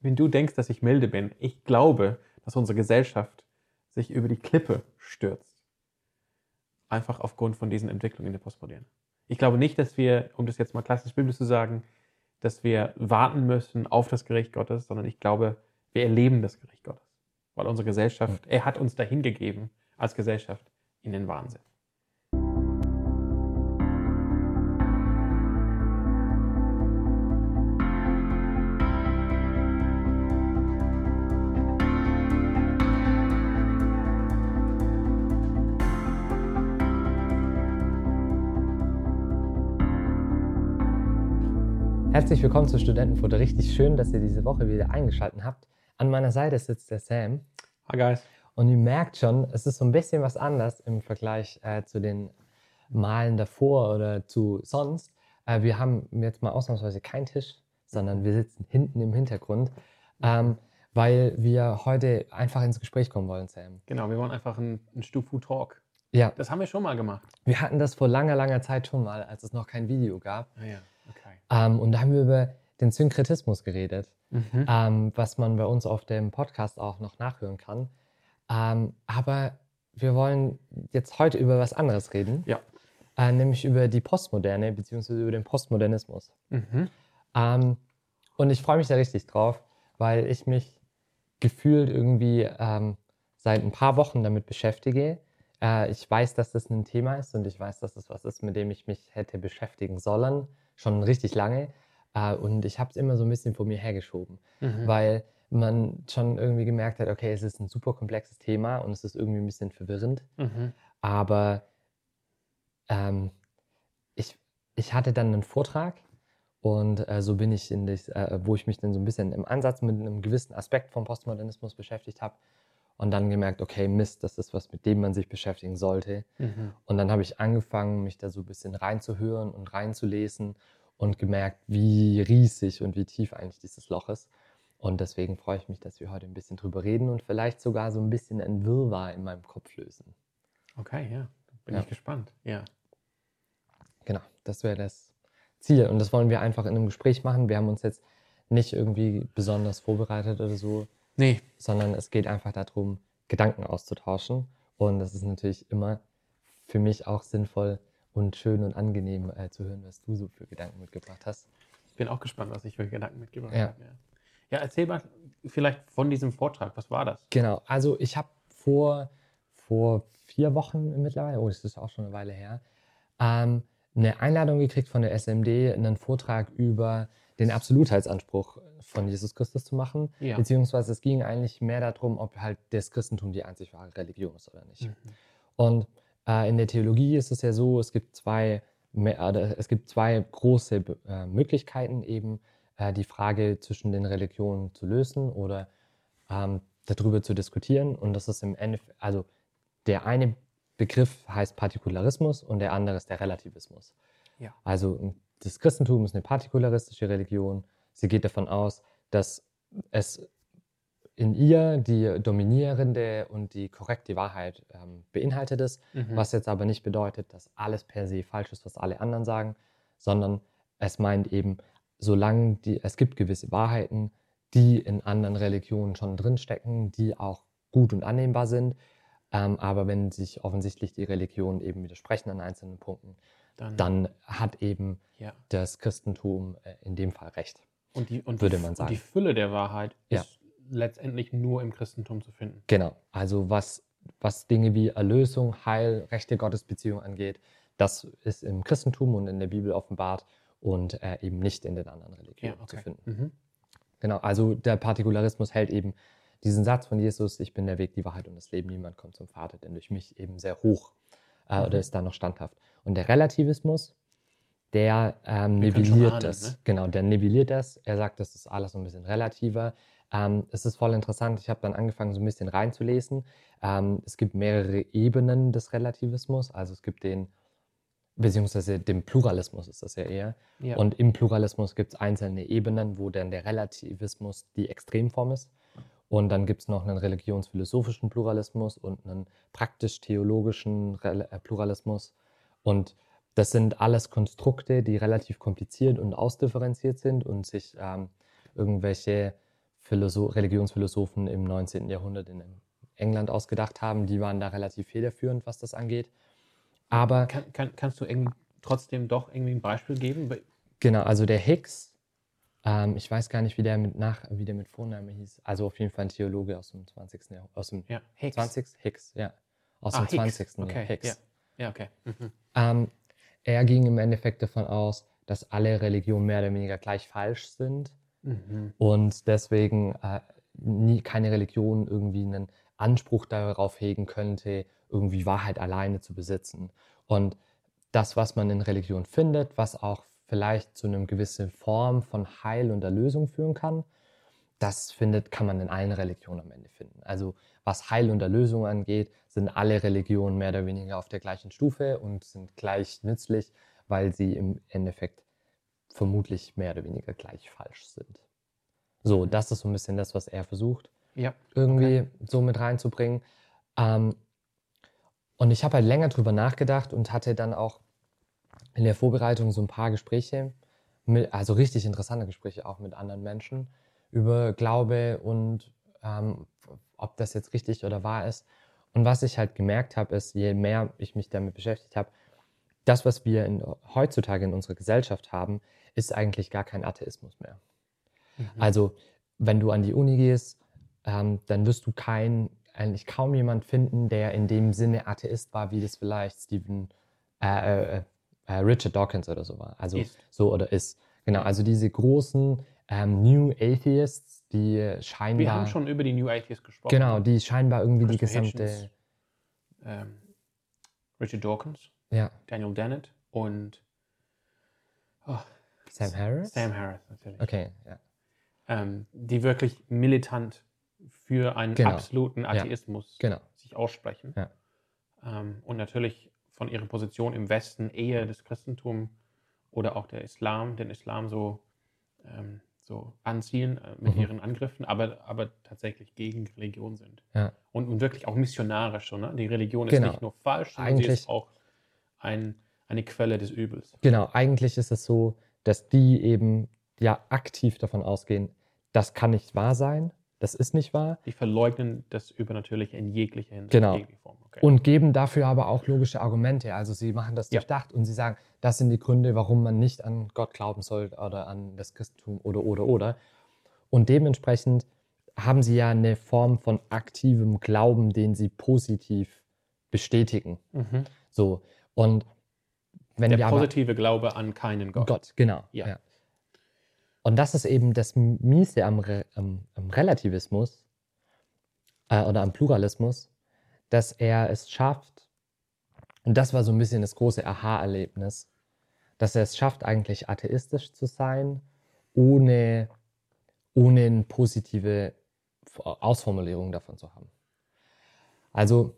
wenn du denkst, dass ich milde bin, ich glaube, dass unsere Gesellschaft sich über die Klippe stürzt. Einfach aufgrund von diesen Entwicklungen in der Postmoderne. Ich glaube nicht, dass wir, um das jetzt mal klassisch biblisch zu sagen, dass wir warten müssen auf das Gericht Gottes, sondern ich glaube, wir erleben das Gericht Gottes. Weil unsere Gesellschaft, er hat uns dahin gegeben als Gesellschaft in den Wahnsinn. Herzlich willkommen zu Studentenfutter. Richtig schön, dass ihr diese Woche wieder eingeschaltet habt. An meiner Seite sitzt der Sam. Hi guys. Und ihr merkt schon, es ist so ein bisschen was anders im Vergleich äh, zu den Malen davor oder zu sonst. Äh, wir haben jetzt mal ausnahmsweise keinen Tisch, sondern wir sitzen hinten im Hintergrund, ähm, weil wir heute einfach ins Gespräch kommen wollen, Sam. Genau, wir wollen einfach einen, einen Stufu-Talk. Ja. Das haben wir schon mal gemacht. Wir hatten das vor langer, langer Zeit schon mal, als es noch kein Video gab. Ah ja. Ähm, und da haben wir über den Synkretismus geredet, Mhm. ähm, was man bei uns auf dem Podcast auch noch nachhören kann. Ähm, aber wir wollen jetzt heute über was anderes reden, Ja. äh, nämlich über die Postmoderne beziehungsweise über den Postmodernismus. Mhm. Ähm, und ich freue mich da richtig drauf, weil ich mich gefühlt irgendwie ähm, seit ein paar Wochen damit beschäftige. Äh, ich weiß, dass das ein Thema ist und ich weiß, dass das was ist, mit dem ich mich hätte beschäftigen sollen, schon richtig lange. Äh, und ich habe es immer so ein bisschen vor mir hergeschoben, Mhm. weil man schon irgendwie gemerkt hat, okay, es ist ein super komplexes Thema und es ist irgendwie ein bisschen verwirrend. Mhm. Aber ähm, ich, ich hatte dann einen Vortrag und äh, so bin ich in das, äh, wo ich mich dann so ein bisschen im Ansatz mit einem gewissen Aspekt vom Postmodernismus beschäftigt habe und dann gemerkt, okay, Mist, das ist was, mit dem man sich beschäftigen sollte. Mhm. Und dann habe ich angefangen, mich da so ein bisschen reinzuhören und reinzulesen und gemerkt, wie riesig und wie tief eigentlich dieses Loch ist. Und deswegen freue ich mich, dass wir heute ein bisschen drüber reden und vielleicht sogar so ein bisschen ein Wirrwarr in meinem Kopf lösen. Okay, ja. Bin Ja. ich gespannt. Ja. Genau, das wäre das Ziel. Und das wollen wir einfach in einem Gespräch machen. Wir haben uns jetzt nicht irgendwie besonders vorbereitet oder so, Nee, sondern es geht einfach darum, Gedanken auszutauschen. Und das ist natürlich immer für mich auch sinnvoll und schön und angenehm äh, zu hören, was du so für Gedanken mitgebracht hast. ich bin auch gespannt, was ich für Gedanken mitgebracht Ja. habe. Ja. ja, erzähl mal vielleicht von diesem Vortrag. Was war das? Genau, also ich habe vor, vor vier Wochen mittlerweile, oh, das ist auch schon eine Weile her, ähm, eine Einladung gekriegt von der SMD, einen Vortrag über den Absolutheitsanspruch von Jesus Christus zu machen. Ja. Beziehungsweise es ging eigentlich mehr darum, ob halt das Christentum die einzig wahre Religion ist oder nicht. Mhm. Und äh, in der Theologie ist es ja so, es gibt zwei, me- äh, es gibt zwei große äh, Möglichkeiten, eben äh, die Frage zwischen den Religionen zu lösen oder ähm, darüber zu diskutieren. Und das ist im Endeffekt, also der eine Begriff heißt Partikularismus und der andere ist der Relativismus. Ja. Also das Christentum ist eine partikularistische Religion. Sie geht davon aus, dass es in ihr die dominierende und die korrekte Wahrheit ähm, beinhaltet ist, Mhm. was jetzt aber nicht bedeutet, dass alles per se falsch ist, was alle anderen sagen, sondern es meint eben, solange die, es gibt gewisse Wahrheiten, die in anderen Religionen schon drinstecken, die auch gut und annehmbar sind, ähm, aber wenn sich offensichtlich die Religionen eben widersprechen an einzelnen Punkten, dann, dann hat eben ja. das Christentum äh, in dem Fall recht. Und die, und würde man und sagen. die Fülle der Wahrheit Ja. ist letztendlich nur im Christentum zu finden. Genau, also was, was Dinge wie Erlösung, Heil, rechte Gottesbeziehung angeht, das ist im Christentum und in der Bibel offenbart und äh, eben nicht in den anderen Ja, Religionen zu okay. finden. Mhm. Genau, also der Partikularismus hält eben diesen Satz von Jesus, ich bin der Weg, die Wahrheit und das Leben, niemand kommt zum Vater, denn durch mich eben sehr hoch äh, Mhm. oder ist da noch standhaft. Und der Relativismus, der ähm, nivelliert ahnen, das. ne? Genau, der nivelliert das. Er sagt, das ist alles so ein bisschen relativer. Ähm, es ist voll interessant. Ich habe dann angefangen, so ein bisschen reinzulesen. Ähm, es gibt mehrere Ebenen des Relativismus. Also es gibt den, beziehungsweise den Pluralismus ist das ja eher. Ja. Und im Pluralismus gibt es einzelne Ebenen, wo dann der Relativismus die Extremform ist. Und dann gibt es noch einen religionsphilosophischen Pluralismus und einen praktisch-theologischen äh, Pluralismus. Und das sind alles Konstrukte, die relativ kompliziert und ausdifferenziert sind und sich ähm, irgendwelche Philosoph Religionsphilosophen im 19. Jahrhundert in England ausgedacht haben. Die waren da relativ federführend, was das angeht. Aber Kann, kann, kannst du trotzdem doch irgendwie ein Beispiel geben? genau, also der Hicks, ähm, ich weiß gar nicht, wie der mit nach, wie der mit Vorname hieß. Also auf jeden Fall ein Theologe aus dem 20. Jahrhundert, aus dem Ja, Hicks. 20. Hicks, ja, aus Ah, dem Hicks. 20. Okay, Hicks. ja. Ja, okay. Mhm. Ähm, er ging im Endeffekt davon aus, dass alle Religionen mehr oder weniger gleich falsch sind Mhm. und deswegen äh, nie, keine Religion irgendwie einen Anspruch darauf hegen könnte, irgendwie Wahrheit alleine zu besitzen. Und das, was man in Religion findet, was auch vielleicht zu einer gewissen Form von Heil und Erlösung führen kann, das findet, kann man in allen Religionen am Ende finden. Also was Heil und Erlösung angeht, sind alle Religionen mehr oder weniger auf der gleichen Stufe und sind gleich nützlich, weil sie im Endeffekt vermutlich mehr oder weniger gleich falsch sind. So, das ist so ein bisschen das, was er versucht, Ja. irgendwie so mit reinzubringen. Ähm, und ich habe halt länger drüber nachgedacht und hatte dann auch in der Vorbereitung so ein paar Gespräche, mit, also richtig interessante Gespräche auch mit anderen Menschen über Glaube und ähm, ob das jetzt richtig oder wahr ist. Und was ich halt gemerkt habe, ist, je mehr ich mich damit beschäftigt habe, das, was wir in, heutzutage in unserer Gesellschaft haben, ist eigentlich gar kein Atheismus mehr. Mhm. Also, wenn du an die Uni gehst, ähm, dann wirst du kein, eigentlich kaum jemand finden, der in dem Sinne Atheist war, wie das vielleicht Stephen, äh, äh, äh, Richard Dawkins oder so war. Also Ist. so oder ist. Genau, also diese großen ähm, New Atheists, die scheinbar. Wir haben schon über die New Atheists gesprochen. Genau, die scheinbar irgendwie die gesamte. Hitchens. Ähm, Richard Dawkins, Ja, Daniel Dennett und oh, Sam Harris? Sam Harris natürlich. Okay, ja. Ähm, die wirklich militant für einen Genau. absoluten Atheismus Genau. sich aussprechen. Ja. Ähm, und natürlich von ihrer Position im Westen eher das Christentum oder auch der Islam, den Islam so, ähm, so anziehen äh, mit Mhm. ihren Angriffen, aber, aber tatsächlich gegen Religion sind. Ja. Und, und wirklich auch missionarisch. So, ne? Die Religion Genau. ist nicht nur falsch, sondern sie Eigentlich- ist auch ein, eine Quelle des Übels. Genau, eigentlich ist es so, dass die eben ja aktiv davon ausgehen, das kann nicht wahr sein, das ist nicht wahr Die verleugnen das Übernatürliche in jeglicher Hinsicht. Genau. Okay. und geben dafür aber auch logische Argumente. Also sie machen das Ja. durchdacht und sie sagen, das sind die Gründe, warum man nicht an Gott glauben soll oder an das Christentum oder oder oder. Und dementsprechend haben sie ja eine Form von aktivem Glauben, den sie positiv bestätigen. mhm. So und wenn Der wir aber positive Glaube an keinen Gott. Gott, genau. Ja. Und das ist eben das Miese am, Re am, am Relativismus äh, oder am Pluralismus, dass er es schafft, und das war so ein bisschen das große Aha-Erlebnis, dass er es schafft, eigentlich atheistisch zu sein, ohne, ohne eine positive Ausformulierung davon zu haben. Also,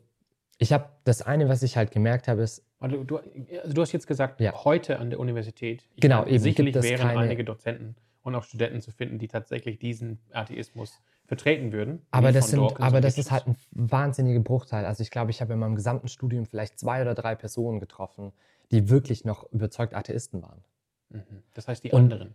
ich habe das eine, was ich halt gemerkt habe, ist, Weil Du, also du hast jetzt gesagt, Ja. heute an der Universität. Ich Genau, eben, Sicherlich wären keine- einige Dozenten und auch Studenten zu finden, die tatsächlich diesen Atheismus vertreten würden. Aber das, sind, aber das ist halt ein wahnsinniger Bruchteil. Also ich glaube, ich habe in meinem gesamten Studium vielleicht zwei oder drei Personen getroffen, die wirklich noch überzeugt Atheisten waren. Mhm. Das heißt, die Und- anderen.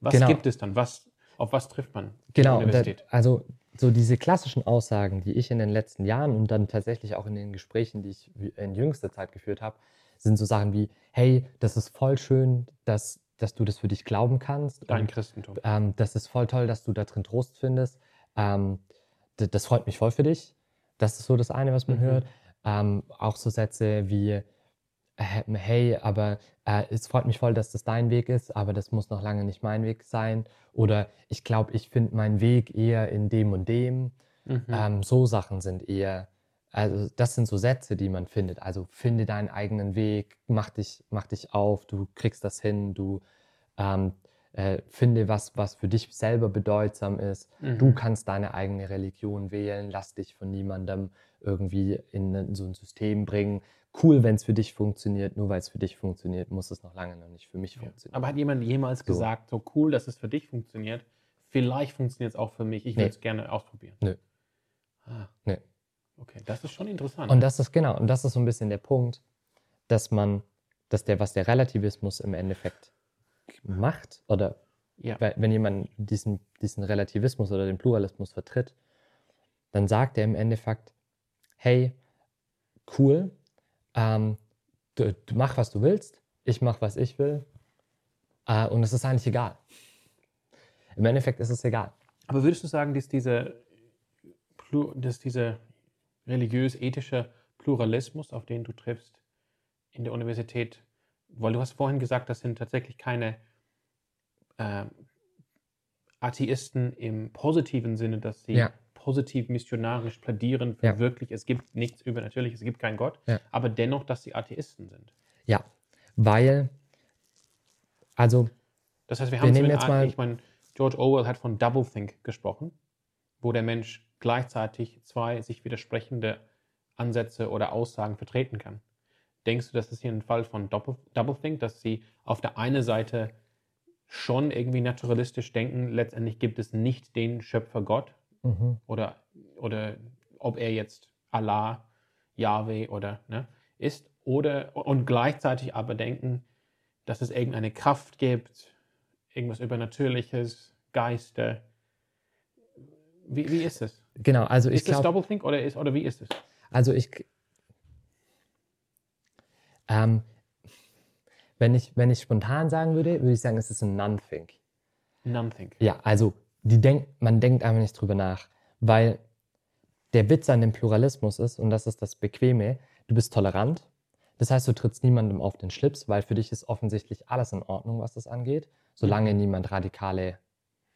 Was Genau. gibt es dann? Was, auf was trifft man? Genau, da, Universität? also so diese klassischen Aussagen, die ich in den letzten Jahren und dann tatsächlich auch in den Gesprächen, die ich in jüngster Zeit geführt habe, sind so Sachen wie, hey, das ist voll schön, dass, dass du das für dich glauben kannst. Dein und, Christentum. ähm, das ist voll toll, dass du da drin Trost findest. Ähm, das freut mich voll für dich. Das ist so das eine, was man Mhm. hört. Ähm, auch so Sätze wie, äh, hey, aber äh, es freut mich voll, dass das dein Weg ist, aber das muss noch lange nicht mein Weg sein. Oder ich glaube, ich finde meinen Weg eher in dem und dem. Mhm. Ähm, so Sachen sind eher, also das sind so Sätze, die man findet. Also finde deinen eigenen Weg, mach dich, mach dich auf, du kriegst das hin, du ähm, äh, finde was, was für dich selber bedeutsam ist. Du Mhm. kannst deine eigene Religion wählen, lass dich von niemandem irgendwie in so ein System bringen. Cool, wenn es für dich funktioniert, nur weil es für dich funktioniert, muss es noch lange noch nicht für mich Ja. funktionieren. Aber hat jemand jemals So. gesagt, so cool, dass es für dich funktioniert? Vielleicht funktioniert es auch für mich. Ich Nee. würde es gerne ausprobieren. Nö. Ah. Nee. Okay, das ist schon interessant. Und das ist genau, und das ist so ein bisschen der Punkt, dass man, dass der, was der Relativismus im Endeffekt macht oder Ja. Wenn jemand diesen, diesen Relativismus oder den Pluralismus vertritt, dann sagt er im Endeffekt, hey, cool, ähm, du, du mach, was du willst, ich mach, was ich will, äh, und es ist eigentlich egal. Im Endeffekt ist es egal. Aber würdest du sagen, dass dieser, Plu- dass dieser religiös-ethische Pluralismus, auf den du triffst in der Universität, weil du hast vorhin gesagt, das sind tatsächlich keine ähm, Atheisten im positiven Sinne, dass sie Ja. positiv missionarisch plädieren für Ja. wirklich, es gibt nichts übernatürliches, es gibt keinen Gott, Ja. aber dennoch, dass sie Atheisten sind. Ja, weil, also, Das heißt, wir Wir haben so nehmen jetzt mal- ich meine, George Orwell hat von Doublethink gesprochen, wo der Mensch gleichzeitig zwei sich widersprechende Ansätze oder Aussagen vertreten kann. Denkst du, das ist hier ein Fall von Doublethink, dass sie auf der einen Seite schon irgendwie naturalistisch denken, letztendlich gibt es nicht den Schöpfer Gott mhm. oder, oder ob er jetzt Allah, Yahweh oder ne, ist, oder und gleichzeitig aber denken, dass es irgendeine Kraft gibt, irgendwas Übernatürliches, Geister. Wie, wie ist es? Genau, also ich Ist das glaube, Doublethink oder, ist, oder wie ist es? also ich, ähm, wenn ich, wenn ich spontan sagen würde, würde ich sagen, es ist ein Non-Think. Nonethink. Ja, also die denk, man denkt einfach nicht drüber nach, weil der Witz an dem Pluralismus ist, und das ist das Bequeme, du bist tolerant. Das heißt, du trittst niemandem auf den Schlips, weil für dich ist offensichtlich alles in Ordnung, was das angeht, solange niemand radikale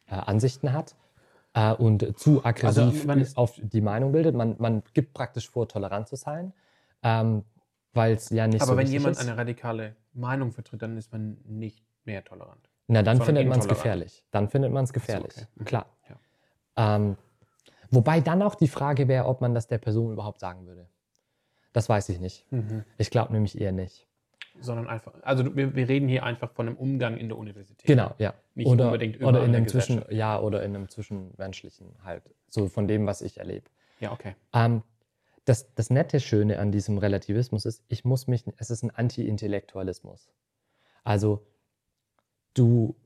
äh, Ansichten hat äh, und zu aggressiv Also, man ist- auf die Meinung bildet. Man, man gibt praktisch vor, tolerant zu sein, ähm, weil es ja nicht Aber so wenn wichtig jemand ist. eine radikale Meinung vertritt, dann ist man nicht mehr tolerant. Na, dann findet man es gefährlich. Dann findet man es gefährlich. okay. Mhm. Klar. Ja. Ähm, wobei dann auch die Frage wäre, ob man das der Person überhaupt sagen würde. Das weiß ich nicht. Ich glaube nämlich eher nicht. Sondern einfach, also wir, wir reden hier einfach von einem Umgang in der Universität. Genau, ja. Nicht oder, unbedingt überall oder in einem Zwischen, ja, oder in einem zwischenmenschlichen halt. So von dem, was ich erlebe. Ja, okay. Ähm, das, das nette Schöne an diesem Relativismus ist, ich muss mich, es ist ein Anti-Intellektualismus. Also du,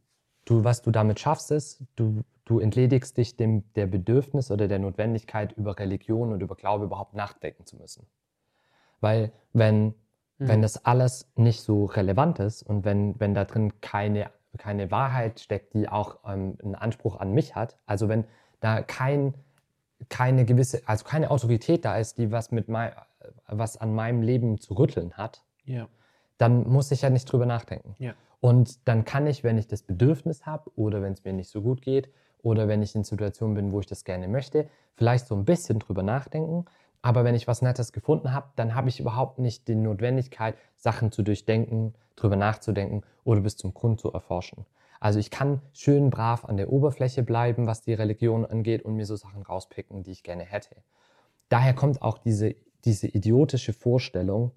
du, was du damit schaffst, ist, du, du entledigst dich dem, der Bedürfnis oder der Notwendigkeit, über Religion und über Glaube überhaupt nachdenken zu müssen. Weil wenn, wenn das alles nicht so relevant ist und wenn, wenn da drin keine, keine Wahrheit steckt, die auch ähm, einen Anspruch an mich hat, also wenn da kein, keine gewisse, also keine Autorität da ist, die was mit mei, was an meinem Leben zu rütteln hat, Ja. dann muss ich ja nicht drüber nachdenken. Ja. Und dann kann ich, wenn ich das Bedürfnis habe oder wenn es mir nicht so gut geht oder wenn ich in Situationen bin, wo ich das gerne möchte, vielleicht so ein bisschen drüber nachdenken. Aber wenn ich was Nettes gefunden habe, dann habe ich überhaupt nicht die Notwendigkeit, Sachen zu durchdenken, drüber nachzudenken oder bis zum Grund zu erforschen. Also ich kann schön brav an der Oberfläche bleiben, was die Religion angeht und mir so Sachen rauspicken, die ich gerne hätte. Daher kommt auch diese, diese idiotische Vorstellung,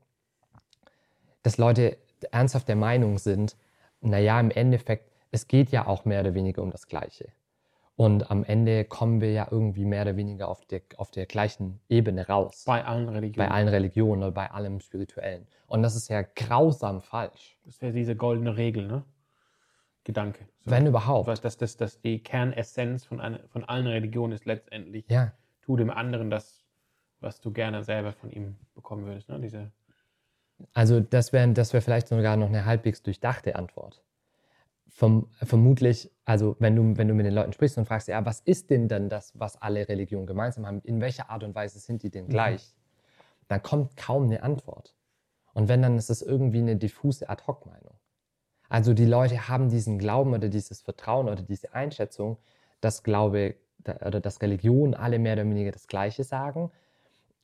dass Leute ernsthaft der Meinung sind, naja, im Endeffekt, es geht ja auch mehr oder weniger um das Gleiche. Und am Ende kommen wir ja irgendwie mehr oder weniger auf der, auf der gleichen Ebene raus. Bei allen Religionen. Bei allen Religionen oder bei allem Spirituellen. Und das ist ja grausam falsch. Das wäre diese goldene Regel, ne? Gedanke. So. Wenn überhaupt. Dass, dass, dass die Kernessenz von, einer, von allen Religionen ist letztendlich, Ja, tu dem anderen das, was du gerne selber von ihm bekommen würdest. Ne? Diese, also das wäre das wär vielleicht sogar noch eine halbwegs durchdachte Antwort. Vom, vermutlich, also wenn du, wenn du mit den Leuten sprichst und fragst, ja, was ist denn dann das, was alle Religionen gemeinsam haben? In welcher Art und Weise sind die denn gleich? Dann kommt kaum eine Antwort. Und wenn, dann ist es irgendwie eine diffuse Ad-Hoc-Meinung. Also die Leute haben diesen Glauben oder dieses Vertrauen oder diese Einschätzung, dass Glaube oder dass Religion alle mehr oder weniger das Gleiche sagen.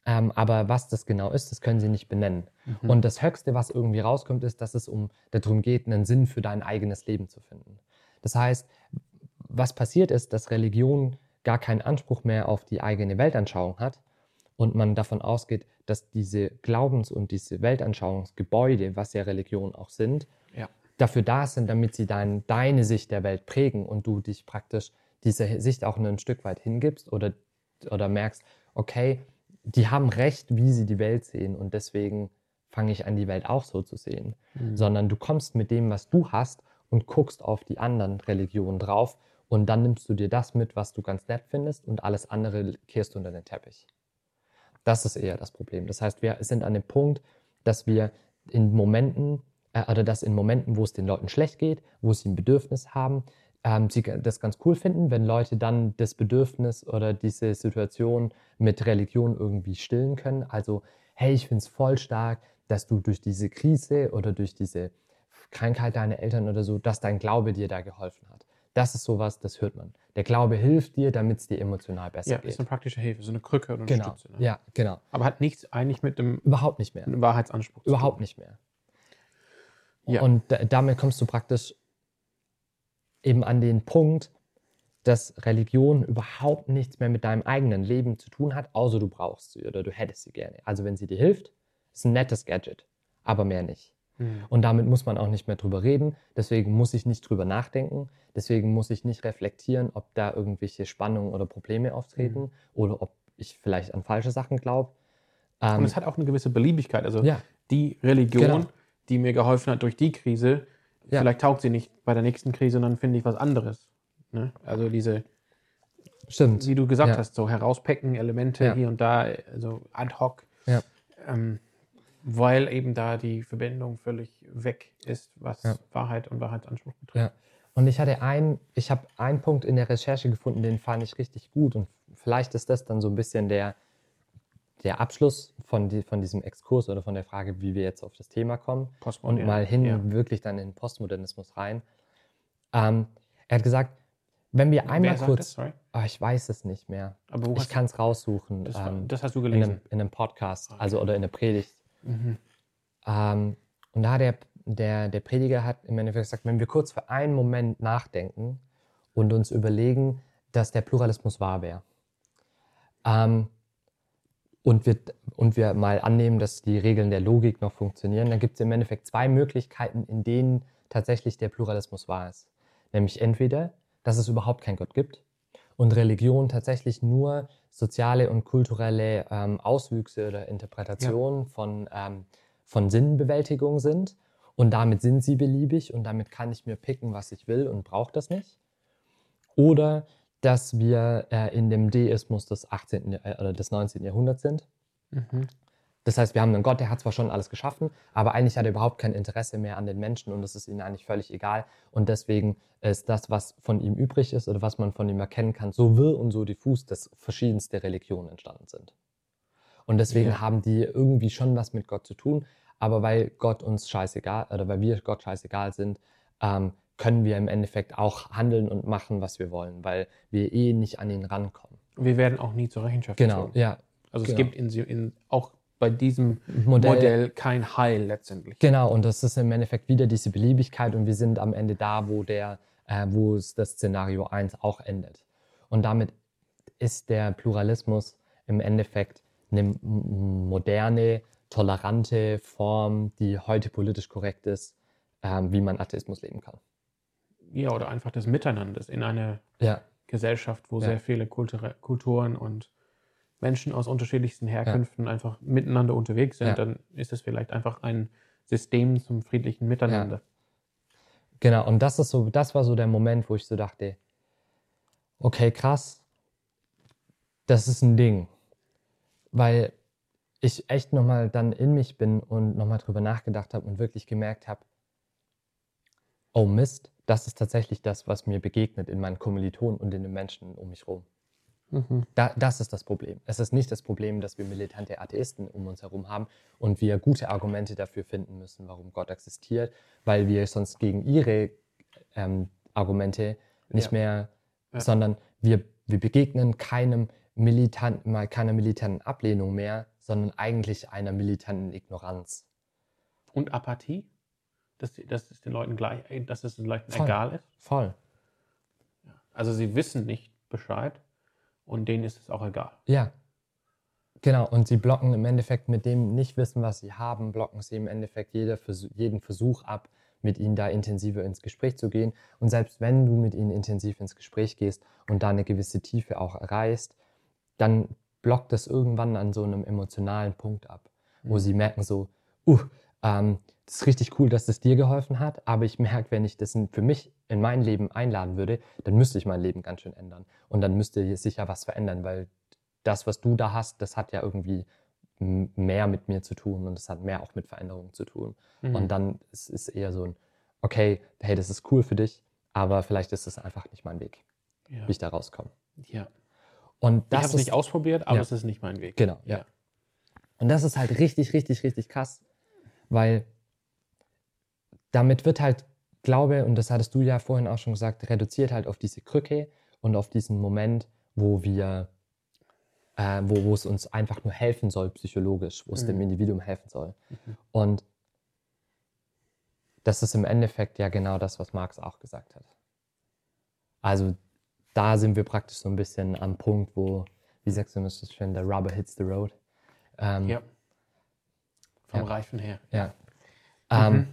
Ähm, aber was das genau ist, das können sie nicht benennen. Und das Höchste, was irgendwie rauskommt, ist, dass es um darum geht, einen Sinn für dein eigenes Leben zu finden. Das heißt, was passiert ist, dass Religion gar keinen Anspruch mehr auf die eigene Weltanschauung hat und man davon ausgeht, dass diese Glaubens- und diese Weltanschauungsgebäude, was ja Religion auch sind, ja. dafür da sind, damit sie dein, deine Sicht der Welt prägen und du dich praktisch dieser Sicht auch nur ein Stück weit hingibst oder, oder merkst, okay, die haben recht, wie sie die Welt sehen und deswegen fange ich an, die Welt auch so zu sehen. Sondern du kommst mit dem, was du hast und guckst auf die anderen Religionen drauf und dann nimmst du dir das mit, was du ganz nett findest und alles andere kehrst du unter den Teppich. Das ist eher das Problem. Das heißt, wir sind an dem Punkt, dass wir in Momenten, äh, oder dass in Momenten, wo es den Leuten schlecht geht, wo sie ein Bedürfnis haben, ähm, sie das ganz cool finden, wenn Leute dann das Bedürfnis oder diese Situation mit Religion irgendwie stillen können. Also, hey, ich finde es voll stark, dass du durch diese Krise oder durch diese Krankheit deiner Eltern oder so, dass dein Glaube dir da geholfen hat. Das ist sowas, das hört man. Der Glaube hilft dir, damit es dir emotional besser Ja, geht. ist eine praktische Hilfe, so eine Krücke oder eine genau. Stütze. Ne? Ja, genau. Aber hat nichts eigentlich mit dem Überhaupt nicht mehr. Wahrheitsanspruch Überhaupt nicht mehr. Ja. Und da- damit kommst du praktisch eben an den Punkt, dass Religion überhaupt nichts mehr mit deinem eigenen Leben zu tun hat, außer du brauchst sie oder du hättest sie gerne. Also wenn sie dir hilft, ist ein nettes Gadget, aber mehr nicht. Hm. Und damit muss man auch nicht mehr drüber reden. Deswegen muss ich nicht drüber nachdenken. Deswegen muss ich nicht reflektieren, ob da irgendwelche Spannungen oder Probleme auftreten Mhm. oder ob ich vielleicht an falsche Sachen glaube. Und es hat auch eine gewisse Beliebigkeit. Also ja, die Religion, Genau. die mir geholfen hat durch die Krise, Ja. vielleicht taugt sie nicht bei der nächsten Krise und dann finde ich was anderes. Ne? Also diese, stimmt. wie du gesagt Ja. hast, so herauspicken, Elemente Ja. hier und da, so ad hoc, Ja. ähm, weil eben da die Verbindung völlig weg ist, was. Wahrheit und Wahrheitsanspruch betrifft. Und ich hatte einen, ich habe einen Punkt in der Recherche gefunden, den fand ich richtig gut. Und vielleicht ist das dann so ein bisschen der, der Abschluss von, die, von diesem Exkurs oder von der Frage, wie wir jetzt auf das Thema kommen. Und mal hin ja. wirklich dann in den Postmodernismus rein. Ähm, er hat gesagt, wenn wir einmal kurz. Ah, ich weiß es nicht mehr. Aber Ich kann es raussuchen. das, war, ähm, das hast du in, gelesen. einem, in einem Podcast, Okay. also oder in der Predigt. Mhm. Ähm, und da hat der, der, der Prediger hat im Endeffekt gesagt, wenn wir kurz für einen Moment nachdenken und uns überlegen, dass der Pluralismus wahr wäre. Ähm, und, wir, und wir mal annehmen, dass die Regeln der Logik noch funktionieren, dann gibt es im Endeffekt zwei Möglichkeiten, in denen tatsächlich der Pluralismus wahr ist. Nämlich entweder, dass es überhaupt keinen Gott gibt und Religion tatsächlich nur soziale und kulturelle ähm, Auswüchse oder Interpretationen von, ähm, von Sinnbewältigung sind und damit sind sie beliebig und damit kann ich mir picken, was ich will und brauche das nicht. Oder dass wir äh, in dem Deismus des 18. Jahr- äh, oder des 19. Jahrhunderts sind. Mhm. Das heißt, wir haben einen Gott, der hat zwar schon alles geschaffen, aber eigentlich hat er überhaupt kein Interesse mehr an den Menschen und es ist ihnen eigentlich völlig egal. Und deswegen ist das, was von ihm übrig ist oder was man von ihm erkennen kann, so wirr und so diffus, dass verschiedenste Religionen entstanden sind. Und deswegen Ja. haben die irgendwie schon was mit Gott zu tun, aber weil Gott uns scheißegal oder weil wir Gott scheißegal sind, ähm, können wir im Endeffekt auch handeln und machen, was wir wollen, weil wir eh nicht an ihn rankommen. Wir werden auch nie zur Rechenschaft Genau, gezogen. ja. Also es genau. gibt in, in, auch bei diesem Modell, Modell, kein Heil letztendlich. Genau, und das ist im Endeffekt wieder diese Beliebigkeit und wir sind am Ende da, wo, der, äh, wo es das Szenario 1 auch endet. Und damit ist der Pluralismus im Endeffekt eine moderne, tolerante Form, die heute politisch korrekt ist, ähm, wie man Atheismus leben kann. Ja, oder einfach des Miteinanders in einer Ja, Gesellschaft, wo Ja. sehr viele Kulture, Kulturen und Menschen aus unterschiedlichsten Herkünften einfach miteinander unterwegs sind, Ja. dann ist es vielleicht einfach ein System zum friedlichen Miteinander. Genau, und das ist so, das war so der Moment, wo ich so dachte, okay, krass, das ist ein Ding. Weil ich echt nochmal dann in mich bin und nochmal drüber nachgedacht habe und wirklich gemerkt habe, oh Mist, das ist tatsächlich das, was mir begegnet in meinen Kommilitonen und in den Menschen um mich herum. Mhm. Da, das ist das Problem. Es ist nicht das Problem, dass wir militante Atheisten um uns herum haben und wir gute Argumente dafür finden müssen, warum Gott existiert, weil wir sonst gegen ihre ähm, Argumente nicht Ja. mehr, Ja. sondern wir, wir begegnen keinem militanten, mal keiner militanten Ablehnung mehr, sondern eigentlich einer militanten Ignoranz. Und Apathie, dass, dass es den Leuten gleich, dass es den Leuten Voll. egal ist. Voll. Also sie wissen nicht Bescheid und denen ist es auch egal. Ja. Genau, und sie blocken im Endeffekt mit dem Nichtwissen, was sie haben, blocken sie im Endeffekt Versuch, jeden Versuch ab, mit ihnen da intensiver ins Gespräch zu gehen. Und selbst wenn du mit ihnen intensiv ins Gespräch gehst und da eine gewisse Tiefe auch erreichst, dann blockt das irgendwann an so einem emotionalen Punkt ab, wo Mhm. sie merken so, uh, ähm, das ist richtig cool, dass das dir geholfen hat, aber ich merke, wenn ich das für mich in mein Leben einladen würde, dann müsste ich mein Leben ganz schön ändern. Und dann müsste sich ja was verändern, weil das, was du da hast, das hat ja irgendwie mehr mit mir zu tun und das hat mehr auch mit Veränderungen zu tun. Mhm. Und dann ist es eher so ein, okay, hey, das ist cool für dich, aber vielleicht ist es einfach nicht mein Weg, ja. wie ich da rauskomme. Ja. Und das ich habe es nicht ausprobiert, aber ja. es ist nicht mein Weg. Genau, ja. ja. Und das ist halt richtig, richtig, richtig krass, weil damit wird halt Glaube, und das hattest du ja vorhin auch schon gesagt, reduziert halt auf diese Krücke und auf diesen Moment, wo wir, äh, wo, wo es uns einfach nur helfen soll, psychologisch, wo es mhm. dem Individuum helfen soll. Mhm. Und das ist im Endeffekt ja genau das, was Marx auch gesagt hat. Also da sind wir praktisch so ein bisschen am Punkt, wo, wie sagst du das schön, der Rubber hits the road. Ähm, ja. Vom ja. Reifen her. Ja. Mhm. Ähm,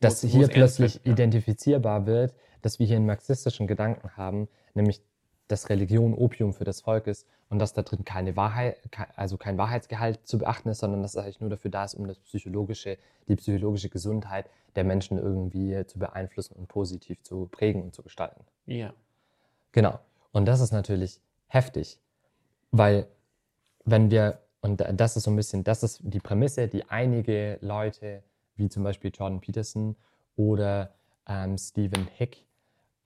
dass wo, hier plötzlich wird, ja. identifizierbar wird, dass wir hier einen marxistischen Gedanken haben, nämlich dass Religion Opium für das Volk ist und dass da drin keine Wahrheit, also kein Wahrheitsgehalt zu beachten ist, sondern dass es eigentlich nur dafür da ist, um das psychologische, die psychologische Gesundheit der Menschen irgendwie zu beeinflussen und positiv zu prägen und zu gestalten. Ja. Genau. Und das ist natürlich heftig, weil wenn wir, und das ist so ein bisschen, das ist die Prämisse, die einige Leute, wie zum Beispiel Jordan Peterson oder ähm, Stephen Hick,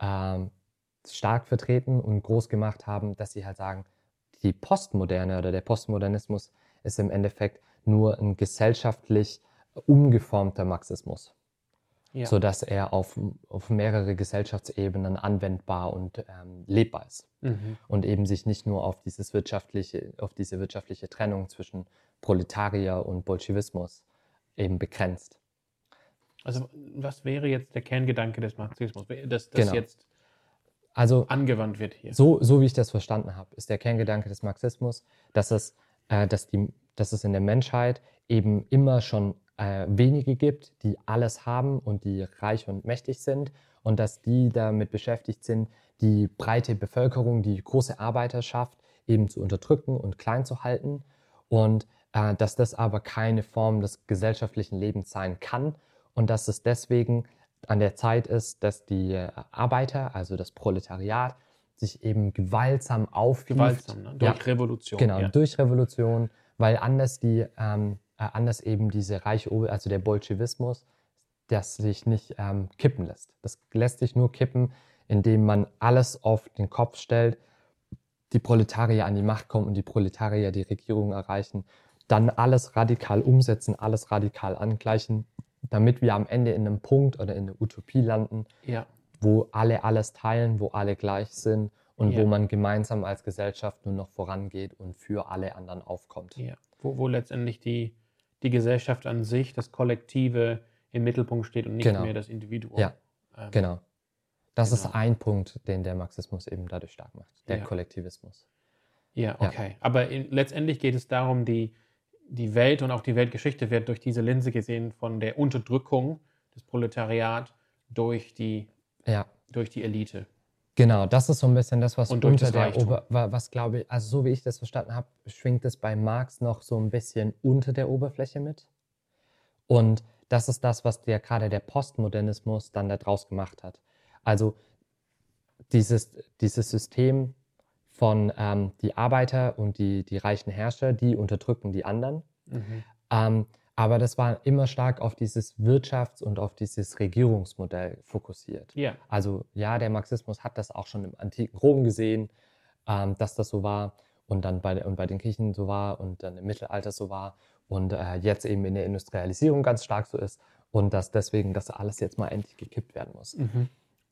ähm, stark vertreten und groß gemacht haben, dass sie halt sagen, die Postmoderne oder der Postmodernismus ist im Endeffekt nur ein gesellschaftlich umgeformter Marxismus, ja. sodass er auf, auf mehrere Gesellschaftsebenen anwendbar und ähm, lebbar ist mhm. und eben sich nicht nur auf, dieses wirtschaftliche, auf diese wirtschaftliche Trennung zwischen Proletarier und Bolschewismus eben begrenzt. Also was wäre jetzt der Kerngedanke des Marxismus, dass das genau. jetzt also, angewandt wird hier. So, so wie ich das verstanden habe, ist der Kerngedanke des Marxismus, dass es, äh, dass, die, dass es in der Menschheit eben immer schon äh, wenige gibt, die alles haben und die reich und mächtig sind und dass die damit beschäftigt sind, die breite Bevölkerung, die große Arbeiterschaft eben zu unterdrücken und klein zu halten und äh, dass das aber keine Form des gesellschaftlichen Lebens sein kann und dass es deswegen an der Zeit ist, dass die äh, Arbeiter, also das Proletariat, sich eben gewaltsam aufhieft. Gewaltsam, ne? durch ja, Revolution. Genau, ja. durch Revolution, weil anders die, ähm, äh, anders eben diese reiche, also der Bolschewismus, das sich nicht ähm, kippen lässt. Das lässt sich nur kippen, indem man alles auf den Kopf stellt, die Proletarier an die Macht kommen und die Proletarier die Regierung erreichen, dann alles radikal umsetzen, alles radikal angleichen damit wir am Ende in einem Punkt oder in der Utopie landen, ja. wo alle alles teilen, wo alle gleich sind und ja. wo man gemeinsam als Gesellschaft nur noch vorangeht und für alle anderen aufkommt. Ja. Wo, wo letztendlich die, die Gesellschaft an sich, das Kollektive im Mittelpunkt steht und nicht genau. mehr das Individuum. Ja, ähm, genau. Das genau. ist ein Punkt, den der Marxismus eben dadurch stark macht, der Kollektivismus. Ja, okay. Aber in, letztendlich geht es darum, die, die Welt und auch die Weltgeschichte wird durch diese Linse gesehen von der Unterdrückung des Proletariats durch die, ja. durch die Elite. Genau, das ist so ein bisschen das, was und unter der Ober was glaube ich, also so wie ich das verstanden habe, schwingt es bei Marx noch so ein bisschen unter der Oberfläche mit. Und das ist das, was der gerade der Postmodernismus dann daraus gemacht hat. Also dieses, dieses System von ähm, die Arbeiter und die, die reichen Herrscher, die unterdrücken die anderen. Mhm. Ähm, aber das war immer stark auf dieses Wirtschafts- und auf dieses Regierungsmodell fokussiert. Ja. Also ja, der Marxismus hat das auch schon im antiken Rom gesehen, ähm, dass das so war und dann bei, und bei den Griechen so war und dann im Mittelalter so war und äh, jetzt eben in der Industrialisierung ganz stark so ist und dass deswegen das alles jetzt mal endlich gekippt werden muss. Mhm.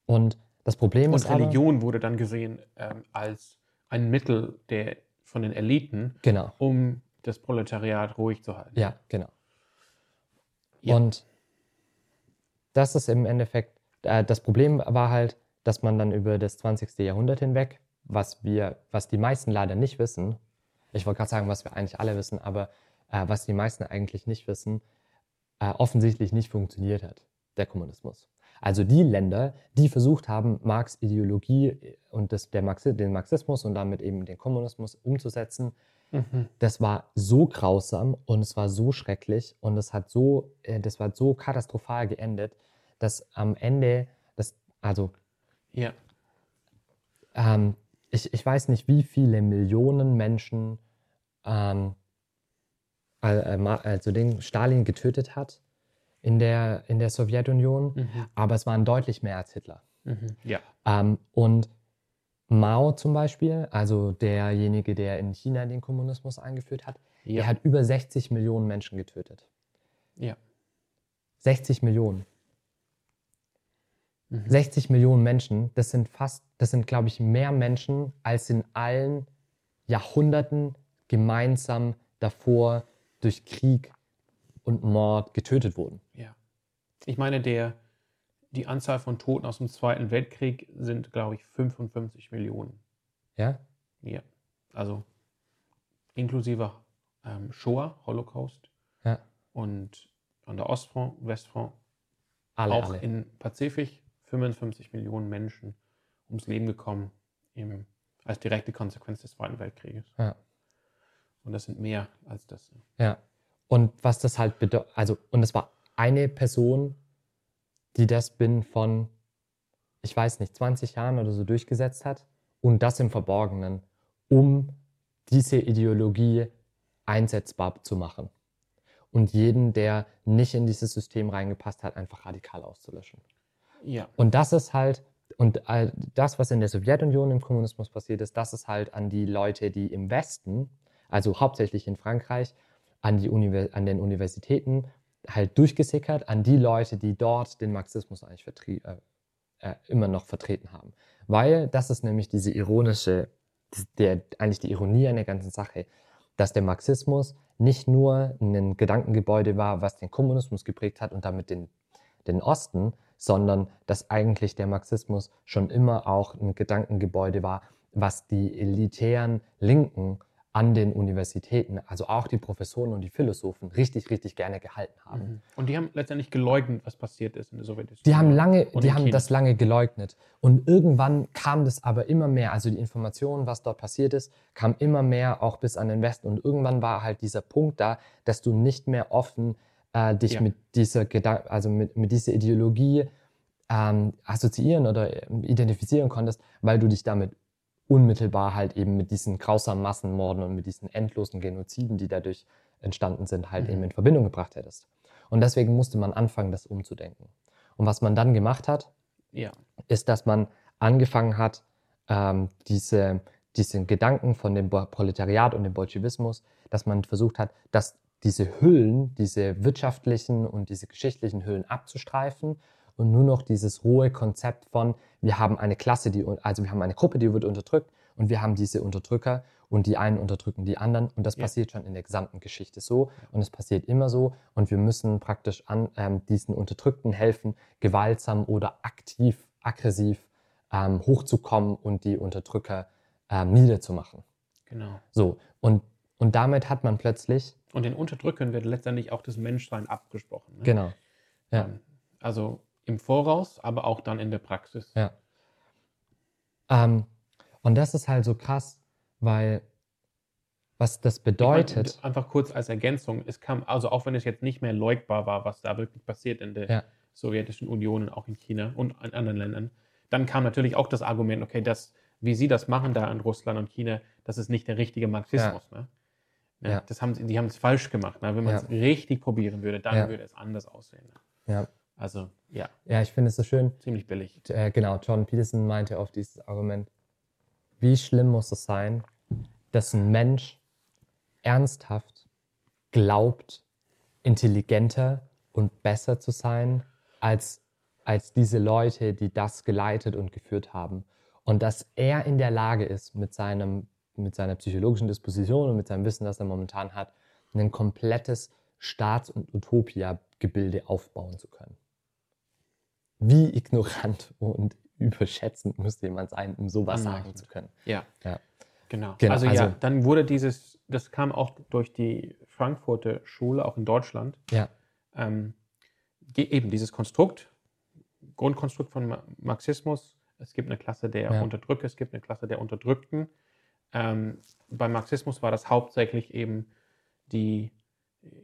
Und das Problem und ist Religion aber, wurde dann gesehen ähm, als ein Mittel der, von den Eliten, genau. um das Proletariat ruhig zu halten. Ja, genau. Ja. Und das ist im Endeffekt, äh, das Problem war halt, dass man dann über das 20. Jahrhundert hinweg, was wir, was die meisten leider nicht wissen, ich wollte gerade sagen, was wir eigentlich alle wissen, aber äh, was die meisten eigentlich nicht wissen, äh, offensichtlich nicht funktioniert hat, der Kommunismus. Also die Länder, die versucht haben, Marx Ideologie und das, der Marxi den Marxismus und damit eben den Kommunismus umzusetzen, Mhm. das war so grausam und es war so schrecklich und es hat so, äh, das war so katastrophal geendet, dass am Ende, das, also Ja. ähm, ich, ich weiß nicht, wie viele Millionen Menschen ähm, äh, also den Stalin getötet hat in der, in der Sowjetunion, Mhm. aber es waren deutlich mehr als Hitler. Mhm. Ja. Ähm, und Mao zum Beispiel, also derjenige, der in China den Kommunismus eingeführt hat, Ja. er hat über 60 Millionen Menschen getötet. ja. 60 Millionen. Mhm. 60 Millionen Menschen, das sind fast, das sind, glaube ich, mehr Menschen, als in allen Jahrhunderten gemeinsam davor durch Krieg und Mord getötet wurden. Ja. Ich meine, der, die Anzahl von Toten aus dem Zweiten Weltkrieg sind, glaube ich, 55 Millionen. Ja? Ja. Also inklusive ähm, Shoah, Holocaust Ja. und an der Ostfront, Westfront, Alle, auch alle. in Pazifik 55 Millionen Menschen ums Leben gekommen im, als direkte Konsequenz des Zweiten Weltkrieges. Ja. Und das sind mehr als das. Ja. Und was das halt bedeutet, also, und es war eine Person, die das binnen von, ich weiß nicht, 20 Jahren oder so durchgesetzt hat und das im Verborgenen, um diese Ideologie einsetzbar zu machen. Und jeden, der nicht in dieses System reingepasst hat, einfach radikal auszulöschen. Ja. Und das ist halt, und äh, das, was in der Sowjetunion im Kommunismus passiert ist, das ist halt an die Leute, die im Westen, also hauptsächlich in Frankreich, an, die Univers an den Universitäten halt durchgesickert, an die Leute, die dort den Marxismus eigentlich äh, äh, immer noch vertreten haben. Weil das ist nämlich diese ironische, der, eigentlich die Ironie an der ganzen Sache, dass der Marxismus nicht nur ein Gedankengebäude war, was den Kommunismus geprägt hat und damit den, den Osten, sondern dass eigentlich der Marxismus schon immer auch ein Gedankengebäude war, was die elitären Linken an den Universitäten, also auch die Professoren und die Philosophen, richtig, richtig gerne gehalten haben. Mhm. Und die haben letztendlich geleugnet, was passiert ist in der Sowjetunion. Die haben lange, die haben China. das lange geleugnet. Und irgendwann kam das aber immer mehr, also die Informationen, was dort passiert ist, kam immer mehr auch bis an den Westen. Und irgendwann war halt dieser Punkt da, dass du nicht mehr offen äh, dich Ja. mit dieser Gedan also mit, mit dieser Ideologie ähm, assoziieren oder ähm, identifizieren konntest, weil du dich damit unmittelbar halt eben mit diesen grausamen Massenmorden und mit diesen endlosen Genoziden, die dadurch entstanden sind, halt Mhm. eben in Verbindung gebracht hättest. Und deswegen musste man anfangen, das umzudenken. Und was man dann gemacht hat, Ja. ist, dass man angefangen hat, ähm, diese, diesen Gedanken von dem Proletariat und dem Bolschewismus, dass man versucht hat, dass diese Hüllen, diese wirtschaftlichen und diese geschichtlichen Hüllen abzustreifen und nur noch dieses rohe Konzept von, wir haben eine Klasse, die, also wir haben eine Gruppe, die wird unterdrückt und wir haben diese Unterdrücker und die einen unterdrücken die anderen und das Ja. passiert schon in der gesamten Geschichte so und es passiert immer so und wir müssen praktisch an ähm, diesen Unterdrückten helfen, gewaltsam oder aktiv, aggressiv ähm, hochzukommen und die Unterdrücker ähm, niederzumachen. Genau. So, und, und damit hat man plötzlich, Und den Unterdrückern wird letztendlich auch das Menschsein abgesprochen. Ne? genau, ja. Ähm, Also im Voraus, aber auch dann in der Praxis. Ja. Ähm, und das ist halt so krass, weil was das Ich bedeutet, einfach kurz als Ergänzung, es kam, also auch wenn es jetzt nicht mehr leugbar war, was da wirklich passiert in der Ja. Sowjetischen Union und auch in China und in anderen Ländern, dann kam natürlich auch das Argument, okay, das, wie sie das machen da in Russland und China, das ist nicht der richtige Marxismus. Ne? Ne? Ja. Das haben, sie- die haben es falsch gemacht. Ne? Wenn man Ja. es richtig probieren würde, dann Ja. würde es anders aussehen. ja, Also ja, ja, ich finde es so schön, ziemlich billig. äh, genau, John Peterson meinte auf dieses Argument, wie schlimm muss es sein, dass ein Mensch ernsthaft glaubt, intelligenter und besser zu sein als, als diese Leute, die das geleitet und geführt haben. Und dass er in der Lage ist, mit, seinem, mit seiner psychologischen Disposition und mit seinem Wissen, das er momentan hat, ein komplettes Staats- und Utopia-Gebilde aufbauen zu können. Wie ignorant und überschätzend müsste jemand sein, um sowas sagen Anmaßend. zu können. Ja. Ja. Genau. Genau, Also, ja, also- dann wurde dieses, das kam auch durch die Frankfurter Schule, auch in Deutschland, Ja, ähm, eben dieses Konstrukt, Grundkonstrukt von Ma- Marxismus. Es gibt eine Klasse der Ja. Unterdrücker, es gibt eine Klasse der Unterdrückten. Ähm, beim Marxismus war das hauptsächlich eben die,